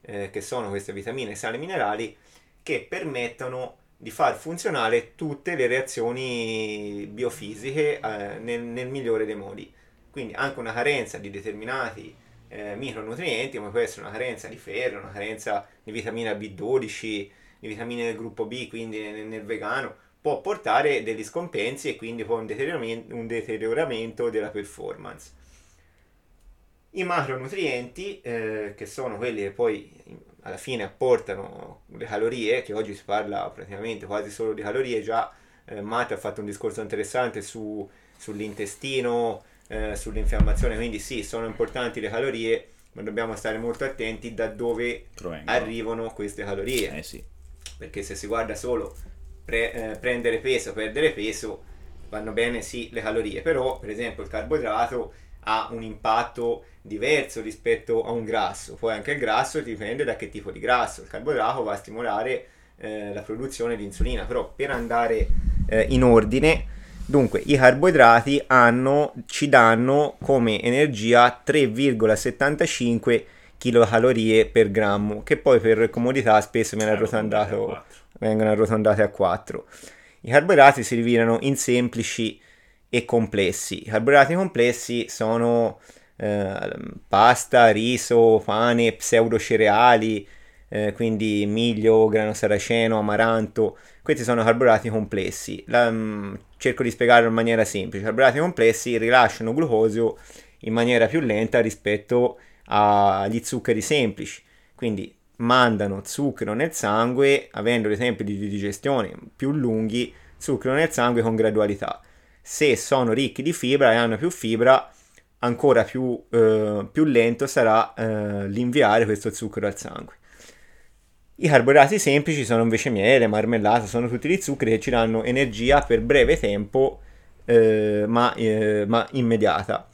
eh, che sono queste vitamine, sali minerali, che permettono di far funzionare tutte le reazioni biofisiche eh, nel, nel, migliore dei modi. Quindi anche una carenza di determinati eh, micronutrienti, come può essere una carenza di ferro, una carenza di vitamina B12, di vitamine del gruppo B, quindi nel, nel vegano, può portare degli scompensi e quindi poi un deterioramento, un deterioramento della performance. I macronutrienti, eh, che sono quelli che poi alla fine apportano le calorie, che oggi si parla praticamente quasi solo di calorie, già eh, Matt ha fatto un discorso interessante su, sull'intestino, eh, sull'infiammazione, quindi sì, sono importanti le calorie, ma dobbiamo stare molto attenti da dove Provengo. arrivano queste calorie. Eh sì. Perché se si guarda solo pre, eh, prendere peso, perdere peso, vanno bene sì le calorie, però per esempio il carboidrato ha un impatto diverso rispetto a un grasso. Poi anche il grasso dipende da che tipo di grasso. Il carboidrato va a stimolare eh, la produzione di insulina, però per andare eh, in ordine, dunque i carboidrati hanno, ci danno come energia 3,75 kcal per grammo, che poi per comodità spesso viene arrotondato, vengono arrotondate a 4. I carboidrati si dividono in semplici e complessi. I carboidrati complessi sono eh, pasta, riso, pane, pseudocereali, eh, quindi miglio, grano saraceno, amaranto. Questi sono carboidrati complessi. La, mm, cerco di spiegarlo in maniera semplice. I carboidrati complessi rilasciano glucosio in maniera più lenta rispetto agli zuccheri semplici. Quindi mandano zucchero nel sangue, avendo dei tempi di digestione più lunghi, zucchero nel sangue con gradualità se sono ricchi di fibra e hanno più fibra, ancora più, eh, più lento sarà eh, l'inviare questo zucchero al sangue. I carboidrati semplici sono invece miele, marmellata, sono tutti gli zuccheri che ci danno energia per breve tempo, eh, ma, eh, ma, immediata.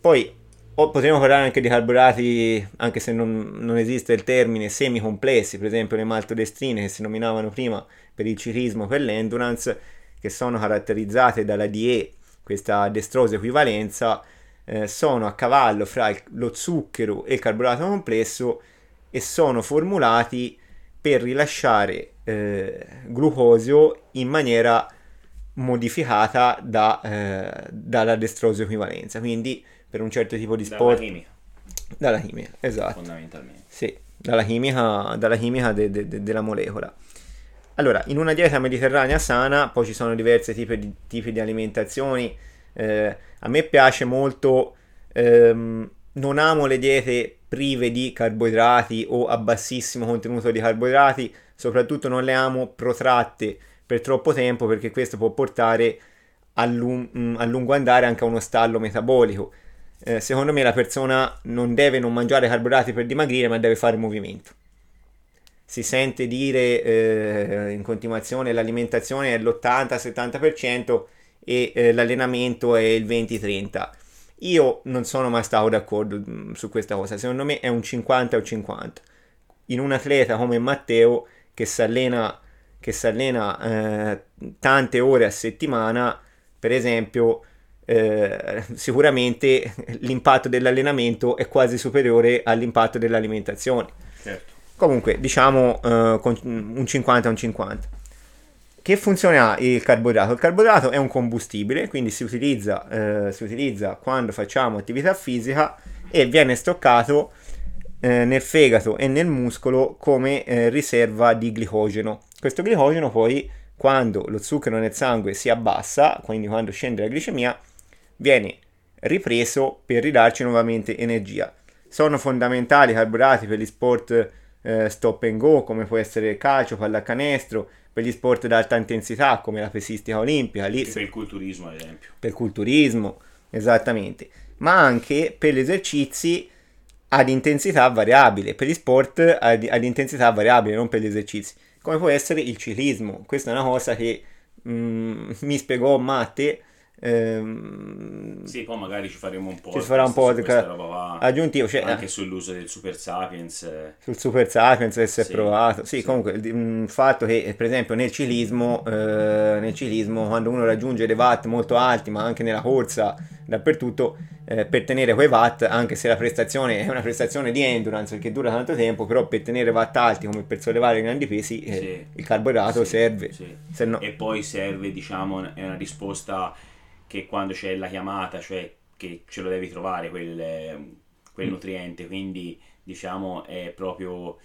Poi o, potremmo parlare anche di carboidrati, anche se non, non esiste il termine, semicomplessi, per esempio le maltodestrine che si nominavano prima per il ciclismo, per l'endurance, che sono caratterizzate dalla DE, questa destrosa equivalenza, eh, sono a cavallo fra il, lo zucchero e il carboidrato complesso e sono formulati per rilasciare eh, glucosio in maniera modificata da, eh, dalla destrosa equivalenza, quindi per un certo tipo di sport... Dalla chimica. Dalla chimica, esatto. Fondamentalmente. Sì, dalla chimica, dalla chimica de, de, de, della molecola. Allora, in una dieta mediterranea sana, poi ci sono diversi tipi di, tipi di alimentazioni. Eh, a me piace molto, ehm, non amo le diete prive di carboidrati o a bassissimo contenuto di carboidrati, soprattutto non le amo protratte per troppo tempo perché questo può portare a, lung- mm, a lungo andare anche a uno stallo metabolico. Eh, secondo me la persona non deve non mangiare carboidrati per dimagrire, ma deve fare movimento si sente dire eh, in continuazione l'alimentazione è l'80-70% e eh, l'allenamento è il 20-30%. Io non sono mai stato d'accordo mm, su questa cosa, secondo me è un 50 o 50. In un atleta come Matteo che si allena, che si allena eh, tante ore a settimana, per esempio, eh, sicuramente l'impatto dell'allenamento è quasi superiore all'impatto dell'alimentazione. Certo. Comunque, diciamo eh, un 50 a un 50. Che funzione ha il carboidrato? Il carboidrato è un combustibile, quindi si utilizza, eh, si utilizza quando facciamo attività fisica e viene stoccato eh, nel fegato e nel muscolo come eh, riserva di glicogeno. Questo glicogeno poi, quando lo zucchero nel sangue si abbassa, quindi quando scende la glicemia, viene ripreso per ridarci nuovamente energia. Sono fondamentali i carboidrati per gli sport eh, stop and go, come può essere calcio, pallacanestro, per gli sport ad alta intensità come la pesistica olimpica. Lì, per il culturismo, ad esempio. Per il culturismo, esattamente. Ma anche per gli esercizi ad intensità variabile, per gli sport ad, ad intensità variabile, non per gli esercizi. Come può essere il ciclismo. Questa è una cosa che mm, mi spiegò Matte Ehm, sì, poi magari ci faremo un po'. Ci farà un po' di aggiuntivo. Cioè, anche sull'uso del Super Sapiens. Eh. Sul Super Sapiens essere sì, provato. Sì, sì, comunque il fatto che, per esempio, nel ciclismo, eh, nel ciclismo, quando uno raggiunge dei watt molto alti, ma anche nella corsa, dappertutto, eh, per tenere quei watt, anche se la prestazione è una prestazione di endurance che dura tanto tempo, però per tenere watt alti come per sollevare grandi pesi, eh, sì, il carboidrato serve. No... E poi serve, diciamo, è una risposta che quando c'è la chiamata, cioè che ce lo devi trovare quel, quel mm. nutriente, quindi diciamo è proprio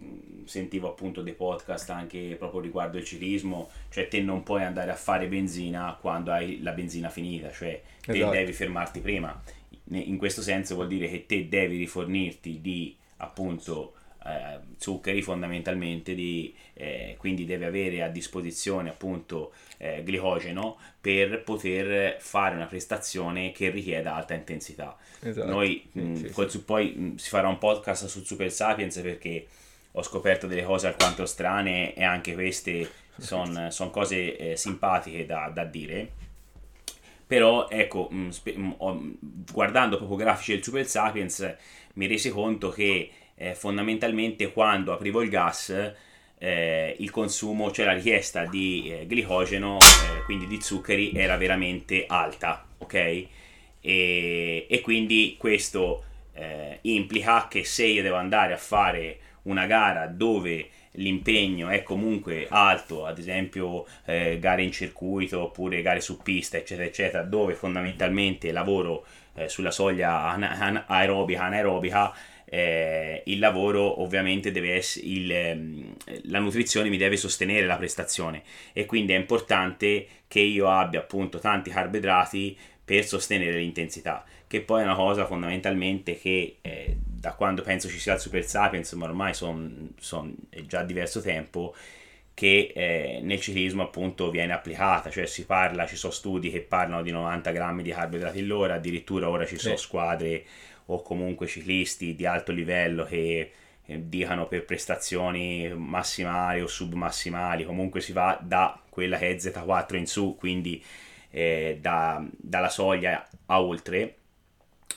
mm, sentivo appunto dei podcast anche proprio riguardo il ciclismo, cioè te non puoi andare a fare benzina quando hai la benzina finita, cioè te esatto. devi fermarti prima. In questo senso vuol dire che te devi rifornirti di appunto eh, zuccheri fondamentalmente, di, eh, quindi deve avere a disposizione appunto eh, glicogeno per poter fare una prestazione che richieda alta intensità. Esatto. Noi mh, sì, sì. poi mh, si farà un podcast su Super Sapiens perché ho scoperto delle cose alquanto strane e anche queste sono son cose eh, simpatiche da, da dire però ecco mh, guardando proprio grafici del Super Sapiens mi resi conto che eh, fondamentalmente quando aprivo il gas eh, il consumo, cioè la richiesta di eh, glicogeno, eh, quindi di zuccheri, era veramente alta, ok? E, e quindi questo eh, implica che se io devo andare a fare una gara dove l'impegno è comunque alto, ad esempio eh, gare in circuito oppure gare su pista, eccetera, eccetera, dove fondamentalmente lavoro eh, sulla soglia an- aerobica, anaerobica, eh, il lavoro ovviamente deve essere il, ehm, la nutrizione mi deve sostenere la prestazione e quindi è importante che io abbia appunto tanti carboidrati per sostenere l'intensità che poi è una cosa fondamentalmente che eh, da quando penso ci sia il Super Sapiens ma ormai sono son, già diverso tempo che eh, nel ciclismo appunto viene applicata, cioè si parla, ci sono studi che parlano di 90 grammi di carboidrati all'ora, addirittura ora ci sono squadre o comunque ciclisti di alto livello che eh, dicano per prestazioni massimali o submassimali, comunque si va da quella che è Z4 in su, quindi eh, da, dalla soglia a oltre,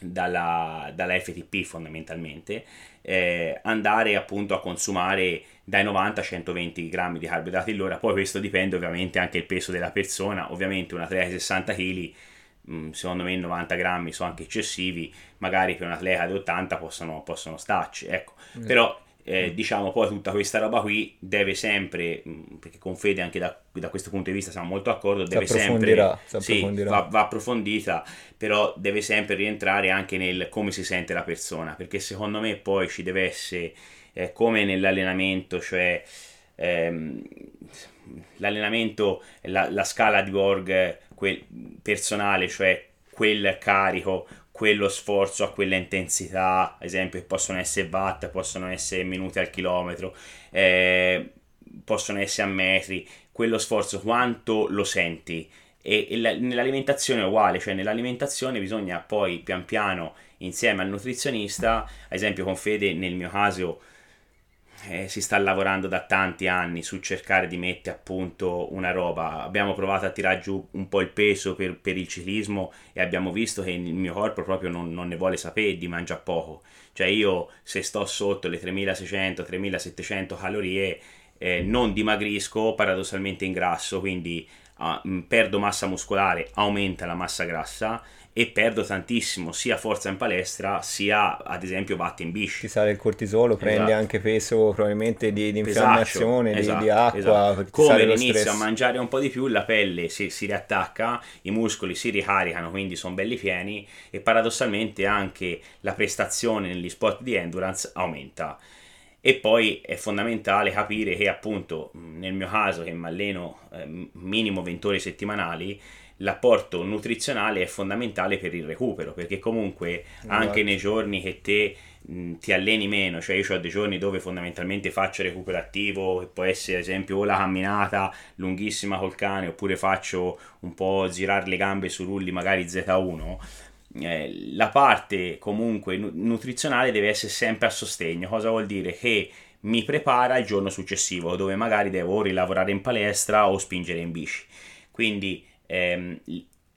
dalla, dalla FTP fondamentalmente, eh, andare appunto a consumare dai 90 a 120 grammi di carboidrati all'ora, poi questo dipende ovviamente anche il peso della persona, ovviamente una atleta di 60 kg secondo me 90 grammi sono anche eccessivi, magari per un atleta di 80 possono, possono starci, ecco. Mm. Però eh, diciamo poi tutta questa roba qui deve sempre, perché con Fede anche da, da questo punto di vista siamo molto d'accordo, deve sempre, sì, va, va, approfondita, però deve sempre rientrare anche nel come si sente la persona, perché secondo me poi ci deve essere eh, come nell'allenamento, cioè ehm, l'allenamento, la, la scala di Borg quel personale, cioè quel carico, quello sforzo a quella intensità, ad esempio possono essere watt, possono essere minuti al chilometro, eh, possono essere a metri, quello sforzo quanto lo senti? E, e la, nell'alimentazione è uguale, cioè nell'alimentazione bisogna poi pian piano insieme al nutrizionista, ad esempio con Fede nel mio caso eh, si sta lavorando da tanti anni su cercare di mettere a punto una roba. Abbiamo provato a tirare giù un po' il peso per, per il ciclismo e abbiamo visto che il mio corpo proprio non, non ne vuole sapere di mangiare poco. Cioè io se sto sotto le 3600-3700 calorie eh, non dimagrisco, paradossalmente ingrasso, quindi ah, perdo massa muscolare, aumenta la massa grassa e perdo tantissimo sia forza in palestra sia ad esempio batte in bici. Ti sale il cortisolo, esatto. prende anche peso probabilmente di, di infiammazione, esatto, di, di, acqua. Esatto. Come inizio a mangiare un po' di più la pelle si, si riattacca, i muscoli si ricaricano, quindi sono belli pieni e paradossalmente anche la prestazione negli sport di endurance aumenta. E poi è fondamentale capire che appunto nel mio caso che mi alleno eh, minimo 20 ore settimanali l'apporto nutrizionale è fondamentale per il recupero, perché comunque esatto. anche nei giorni che te mh, ti alleni meno, cioè io ho dei giorni dove fondamentalmente faccio recupero attivo, che può essere ad esempio o la camminata lunghissima col cane, oppure faccio un po' girare le gambe su rulli magari Z1, eh, la parte comunque nutrizionale deve essere sempre a sostegno, cosa vuol dire? Che mi prepara il giorno successivo, dove magari devo rilavorare in palestra o spingere in bici. Quindi ehm,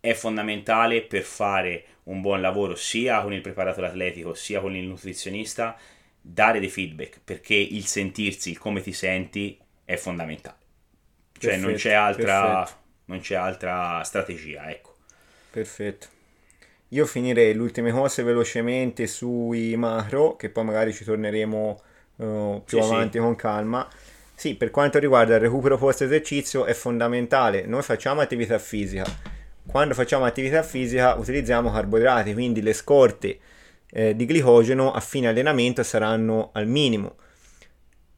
è fondamentale per fare un buon lavoro sia con il preparatore atletico sia con il nutrizionista dare dei feedback perché il sentirsi, il come ti senti è fondamentale. Cioè perfetto, non, c'è altra, non c'è altra strategia, ecco. Perfetto. Io finirei le ultime cose velocemente sui macro, che poi magari ci torneremo uh, più sì, avanti sì. con calma. Sì, per quanto riguarda il recupero post esercizio è fondamentale. Noi facciamo attività fisica. Quando facciamo attività fisica utilizziamo carboidrati, quindi le scorte eh, di glicogeno a fine allenamento saranno al minimo.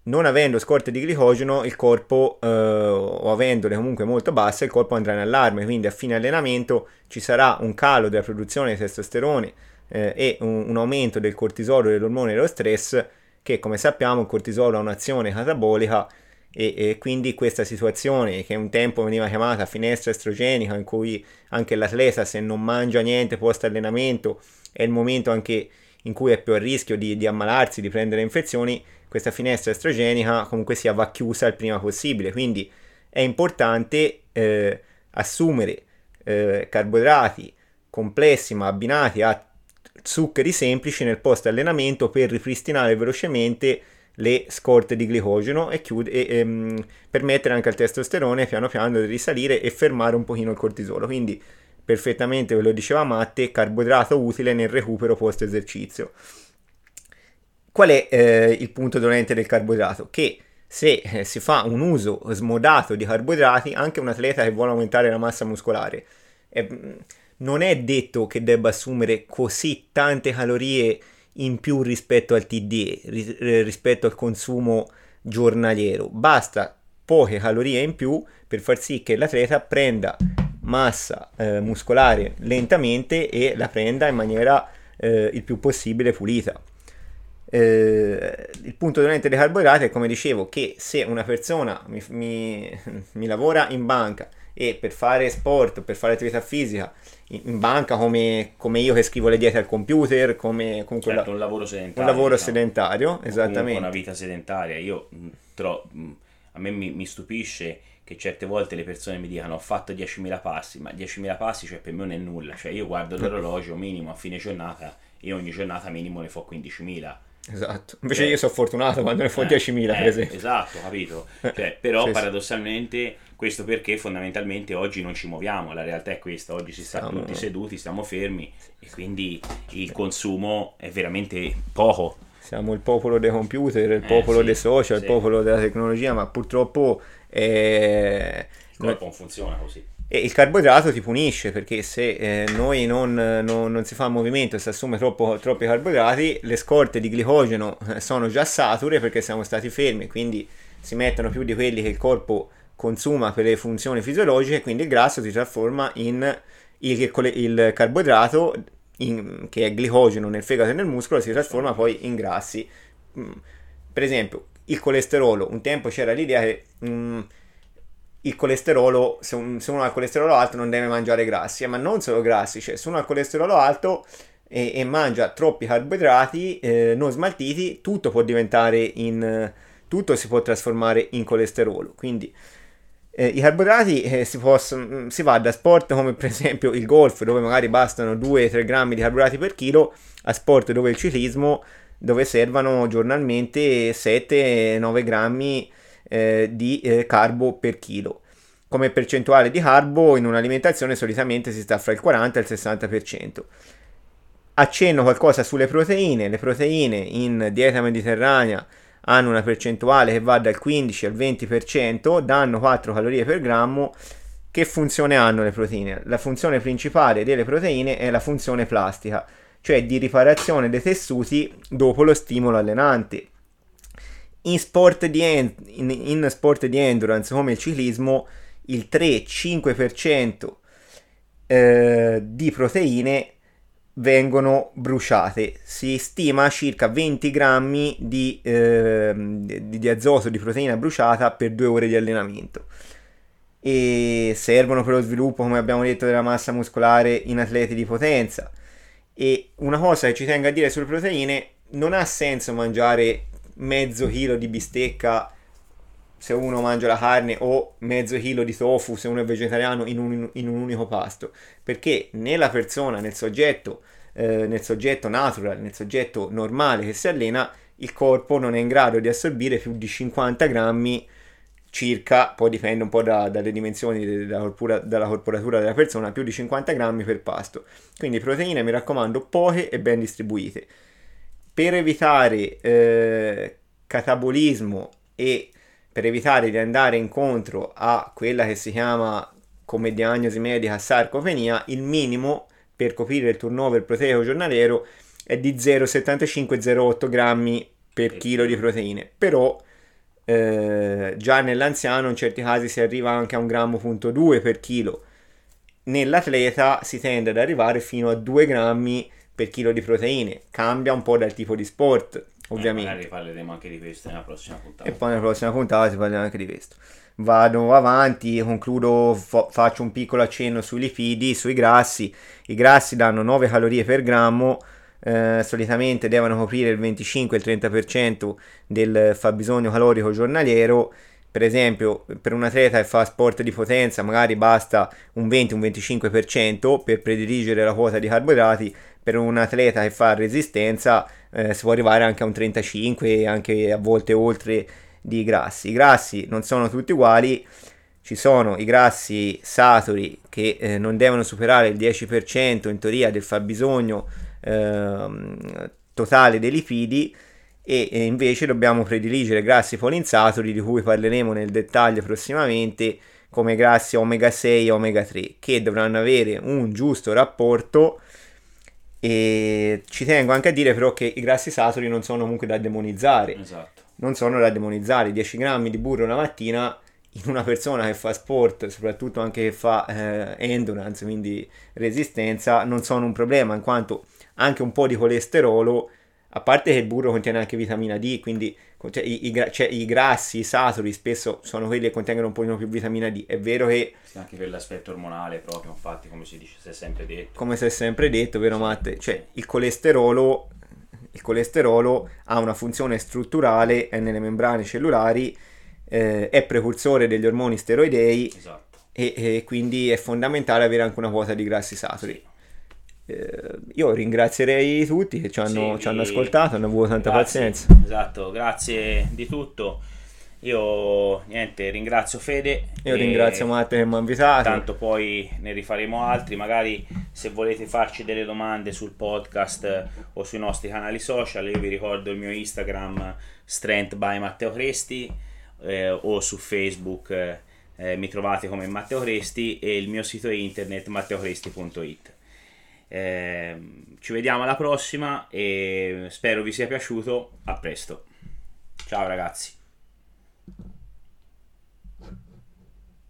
Non avendo scorte di glicogeno, il corpo, eh, o avendole comunque molto basse, il corpo andrà in allarme, quindi a fine allenamento ci sarà un calo della produzione di testosterone eh, e un, un aumento del cortisolo, dell'ormone dello stress che come sappiamo il cortisolo ha un'azione catabolica e, e, quindi questa situazione che un tempo veniva chiamata finestra estrogenica in cui anche l'atleta se non mangia niente post allenamento è il momento anche in cui è più a rischio di, di ammalarsi, di prendere infezioni, questa finestra estrogenica comunque sia va chiusa il prima possibile, quindi è importante eh, assumere eh, carboidrati complessi ma abbinati a zuccheri semplici nel post allenamento per ripristinare velocemente le scorte di glicogeno e, chiud- e ehm, permettere anche al testosterone piano piano di risalire e fermare un pochino il cortisolo. Quindi perfettamente, ve lo diceva Matte, carboidrato utile nel recupero post esercizio. Qual è eh, il punto dolente del carboidrato? Che se eh, si fa un uso smodato di carboidrati, anche un atleta che vuole aumentare la massa muscolare, eh, non è detto che debba assumere così tante calorie in più rispetto al TDE, eh, rispetto al consumo giornaliero. Basta poche calorie in più per far sì che l'atleta prenda massa eh, muscolare lentamente e la prenda in maniera eh, il più possibile pulita. Eh, il punto dolente dei carboidrati è come dicevo che se una persona mi, mi, mi lavora in banca e per fare sport, per fare attività fisica in banca come, come, io che scrivo le diete al computer, come comunque certo, la, un lavoro sedentario. Un lavoro diciamo. sedentario, esattamente. Una vita sedentaria. Io mm, tro, mm, a me mi, mi, stupisce che certe volte le persone mi dicano ho fatto 10.000 passi, ma 10.000 passi cioè per me non è nulla. Cioè io guardo l'orologio minimo a fine giornata e ogni giornata minimo ne fo 15.000. Esatto, invece eh, io sono fortunato quando ne fo eh, 10.000 eh, per esempio. Esatto, capito. Cioè, però sì, paradossalmente questo perché fondamentalmente oggi non ci muoviamo, la realtà è questa, oggi si sta stiamo... tutti seduti, stiamo fermi e quindi il consumo è veramente poco. Siamo il popolo dei computer, il eh, popolo sì, dei social, il popolo della tecnologia, ma purtroppo... Eh... Il corpo non funziona così. E il carboidrato ti punisce perché se eh, noi non, non, non, si fa movimento e si assume troppo, troppi carboidrati, le scorte di glicogeno eh, sono già sature perché siamo stati fermi, quindi si mettono più di quelli che il corpo consuma per le funzioni fisiologiche, quindi il grasso si trasforma in il, il carboidrato in, che è glicogeno nel fegato e nel muscolo, si trasforma poi in grassi. Mm, per esempio, il colesterolo, un tempo c'era l'idea che mm, il colesterolo, se, un, se, uno ha il colesterolo alto non deve mangiare grassi, ma non solo grassi, cioè se uno ha il colesterolo alto e, e mangia troppi carboidrati eh, non smaltiti, tutto può diventare in... tutto si può trasformare in colesterolo, quindi eh, I carboidrati eh, si, possono, mm, si va da sport come per esempio il golf, dove magari bastano 2-3 grammi di carboidrati per chilo, a sport dove il ciclismo, dove servano giornalmente 7-9 grammi eh, di eh, carbo per chilo. Come percentuale di carbo in un'alimentazione solitamente si sta fra il 40 e il 60%. Accenno qualcosa sulle proteine, le proteine in dieta mediterranea hanno una percentuale che va dal 15 al 20%, danno 4 calorie per grammo. Che funzione hanno le proteine? La funzione principale delle proteine è la funzione plastica, cioè di riparazione dei tessuti dopo lo stimolo allenante. In sport di, en- in, in sport di endurance come il ciclismo, il 3-5% eh, di proteine vengono bruciate. Si stima circa 20 grammi di, eh, di, di azoto di proteina bruciata per due ore di allenamento e servono per lo sviluppo, come abbiamo detto, della massa muscolare in atleti di potenza. E una cosa che ci tengo a dire sulle proteine, non ha senso mangiare mezzo chilo di bistecca se uno mangia la carne o mezzo chilo di tofu se uno è vegetariano in un, in un unico pasto, perché nella persona, nel soggetto, eh, nel soggetto natural, nel soggetto normale che si allena, il corpo non è in grado di assorbire più di 50 grammi circa, poi dipende un po' da, dalle dimensioni della, corpora, dalla corporatura della persona, più di 50 grammi per pasto. Quindi proteine, mi raccomando, poche e ben distribuite. Per evitare eh, catabolismo e per evitare di andare incontro a quella che si chiama come diagnosi medica sarcopenia, il minimo per coprire il turnover proteico giornaliero è di 0,75-0,8 grammi per chilo di proteine. Però eh, già nell'anziano in certi casi si arriva anche a un grammo punto 2 per chilo. Nell'atleta si tende ad arrivare fino a 2 grammi per chilo di proteine. Cambia un po' dal tipo di sport ovviamente. magari parleremo anche di questo nella prossima puntata. E poi nella prossima puntata si parlerà anche di questo. Vado avanti, concludo, fo- faccio un piccolo accenno sui lipidi, sui grassi. I grassi danno 9 calorie per grammo, eh, solitamente devono coprire il 25-30% del fabbisogno calorico giornaliero. Per esempio, per un atleta che fa sport di potenza, magari basta un 20-25% per prediligere la quota di carboidrati. Per un atleta che fa resistenza, eh, si può arrivare anche a un 35 e anche a volte oltre di grassi. I grassi non sono tutti uguali, ci sono i grassi saturi che eh, non devono superare il 10% in teoria del fabbisogno eh, totale dei lipidi e, e, invece dobbiamo prediligere grassi polinsaturi di cui parleremo nel dettaglio prossimamente come grassi omega 6 e omega 3 che dovranno avere un giusto rapporto e ci tengo anche a dire però che i grassi saturi non sono comunque da demonizzare. Esatto. Non sono da demonizzare. 10 grammi di burro una mattina in una persona che fa sport, soprattutto anche che fa eh, endurance, quindi resistenza, non sono un problema, in quanto anche un po' di colesterolo, a parte che il burro contiene anche vitamina D, quindi cioè, i, i, cioè, i, grassi, i saturi spesso sono quelli che contengono un pochino più vitamina D. È vero che... Sì, anche per l'aspetto ormonale proprio, infatti, come si dice, si è sempre detto. Come si è sempre detto, vero Matte? Cioè, il colesterolo, il colesterolo ha una funzione strutturale, è nelle membrane cellulari, eh, è precursore degli ormoni steroidei esatto. e, e, quindi è fondamentale avere anche una quota di grassi saturi. Sì. Eh, io ringrazierei tutti che ci hanno, sì, ci hanno ascoltato, hanno avuto tanta grazie, pazienza. Esatto, grazie di tutto. Io niente, ringrazio Fede. Io ringrazio Matte che mi ha invitato. Tanto poi ne rifaremo altri. Magari se volete farci delle domande sul podcast o sui nostri canali social, io vi ricordo il mio Instagram Strength by Matteo Cresti eh, o su Facebook eh, mi trovate come Matteo Cresti e il mio sito internet matteocresti.it. Eh, ci vediamo alla prossima e spero vi sia piaciuto. A presto. Ciao ragazzi.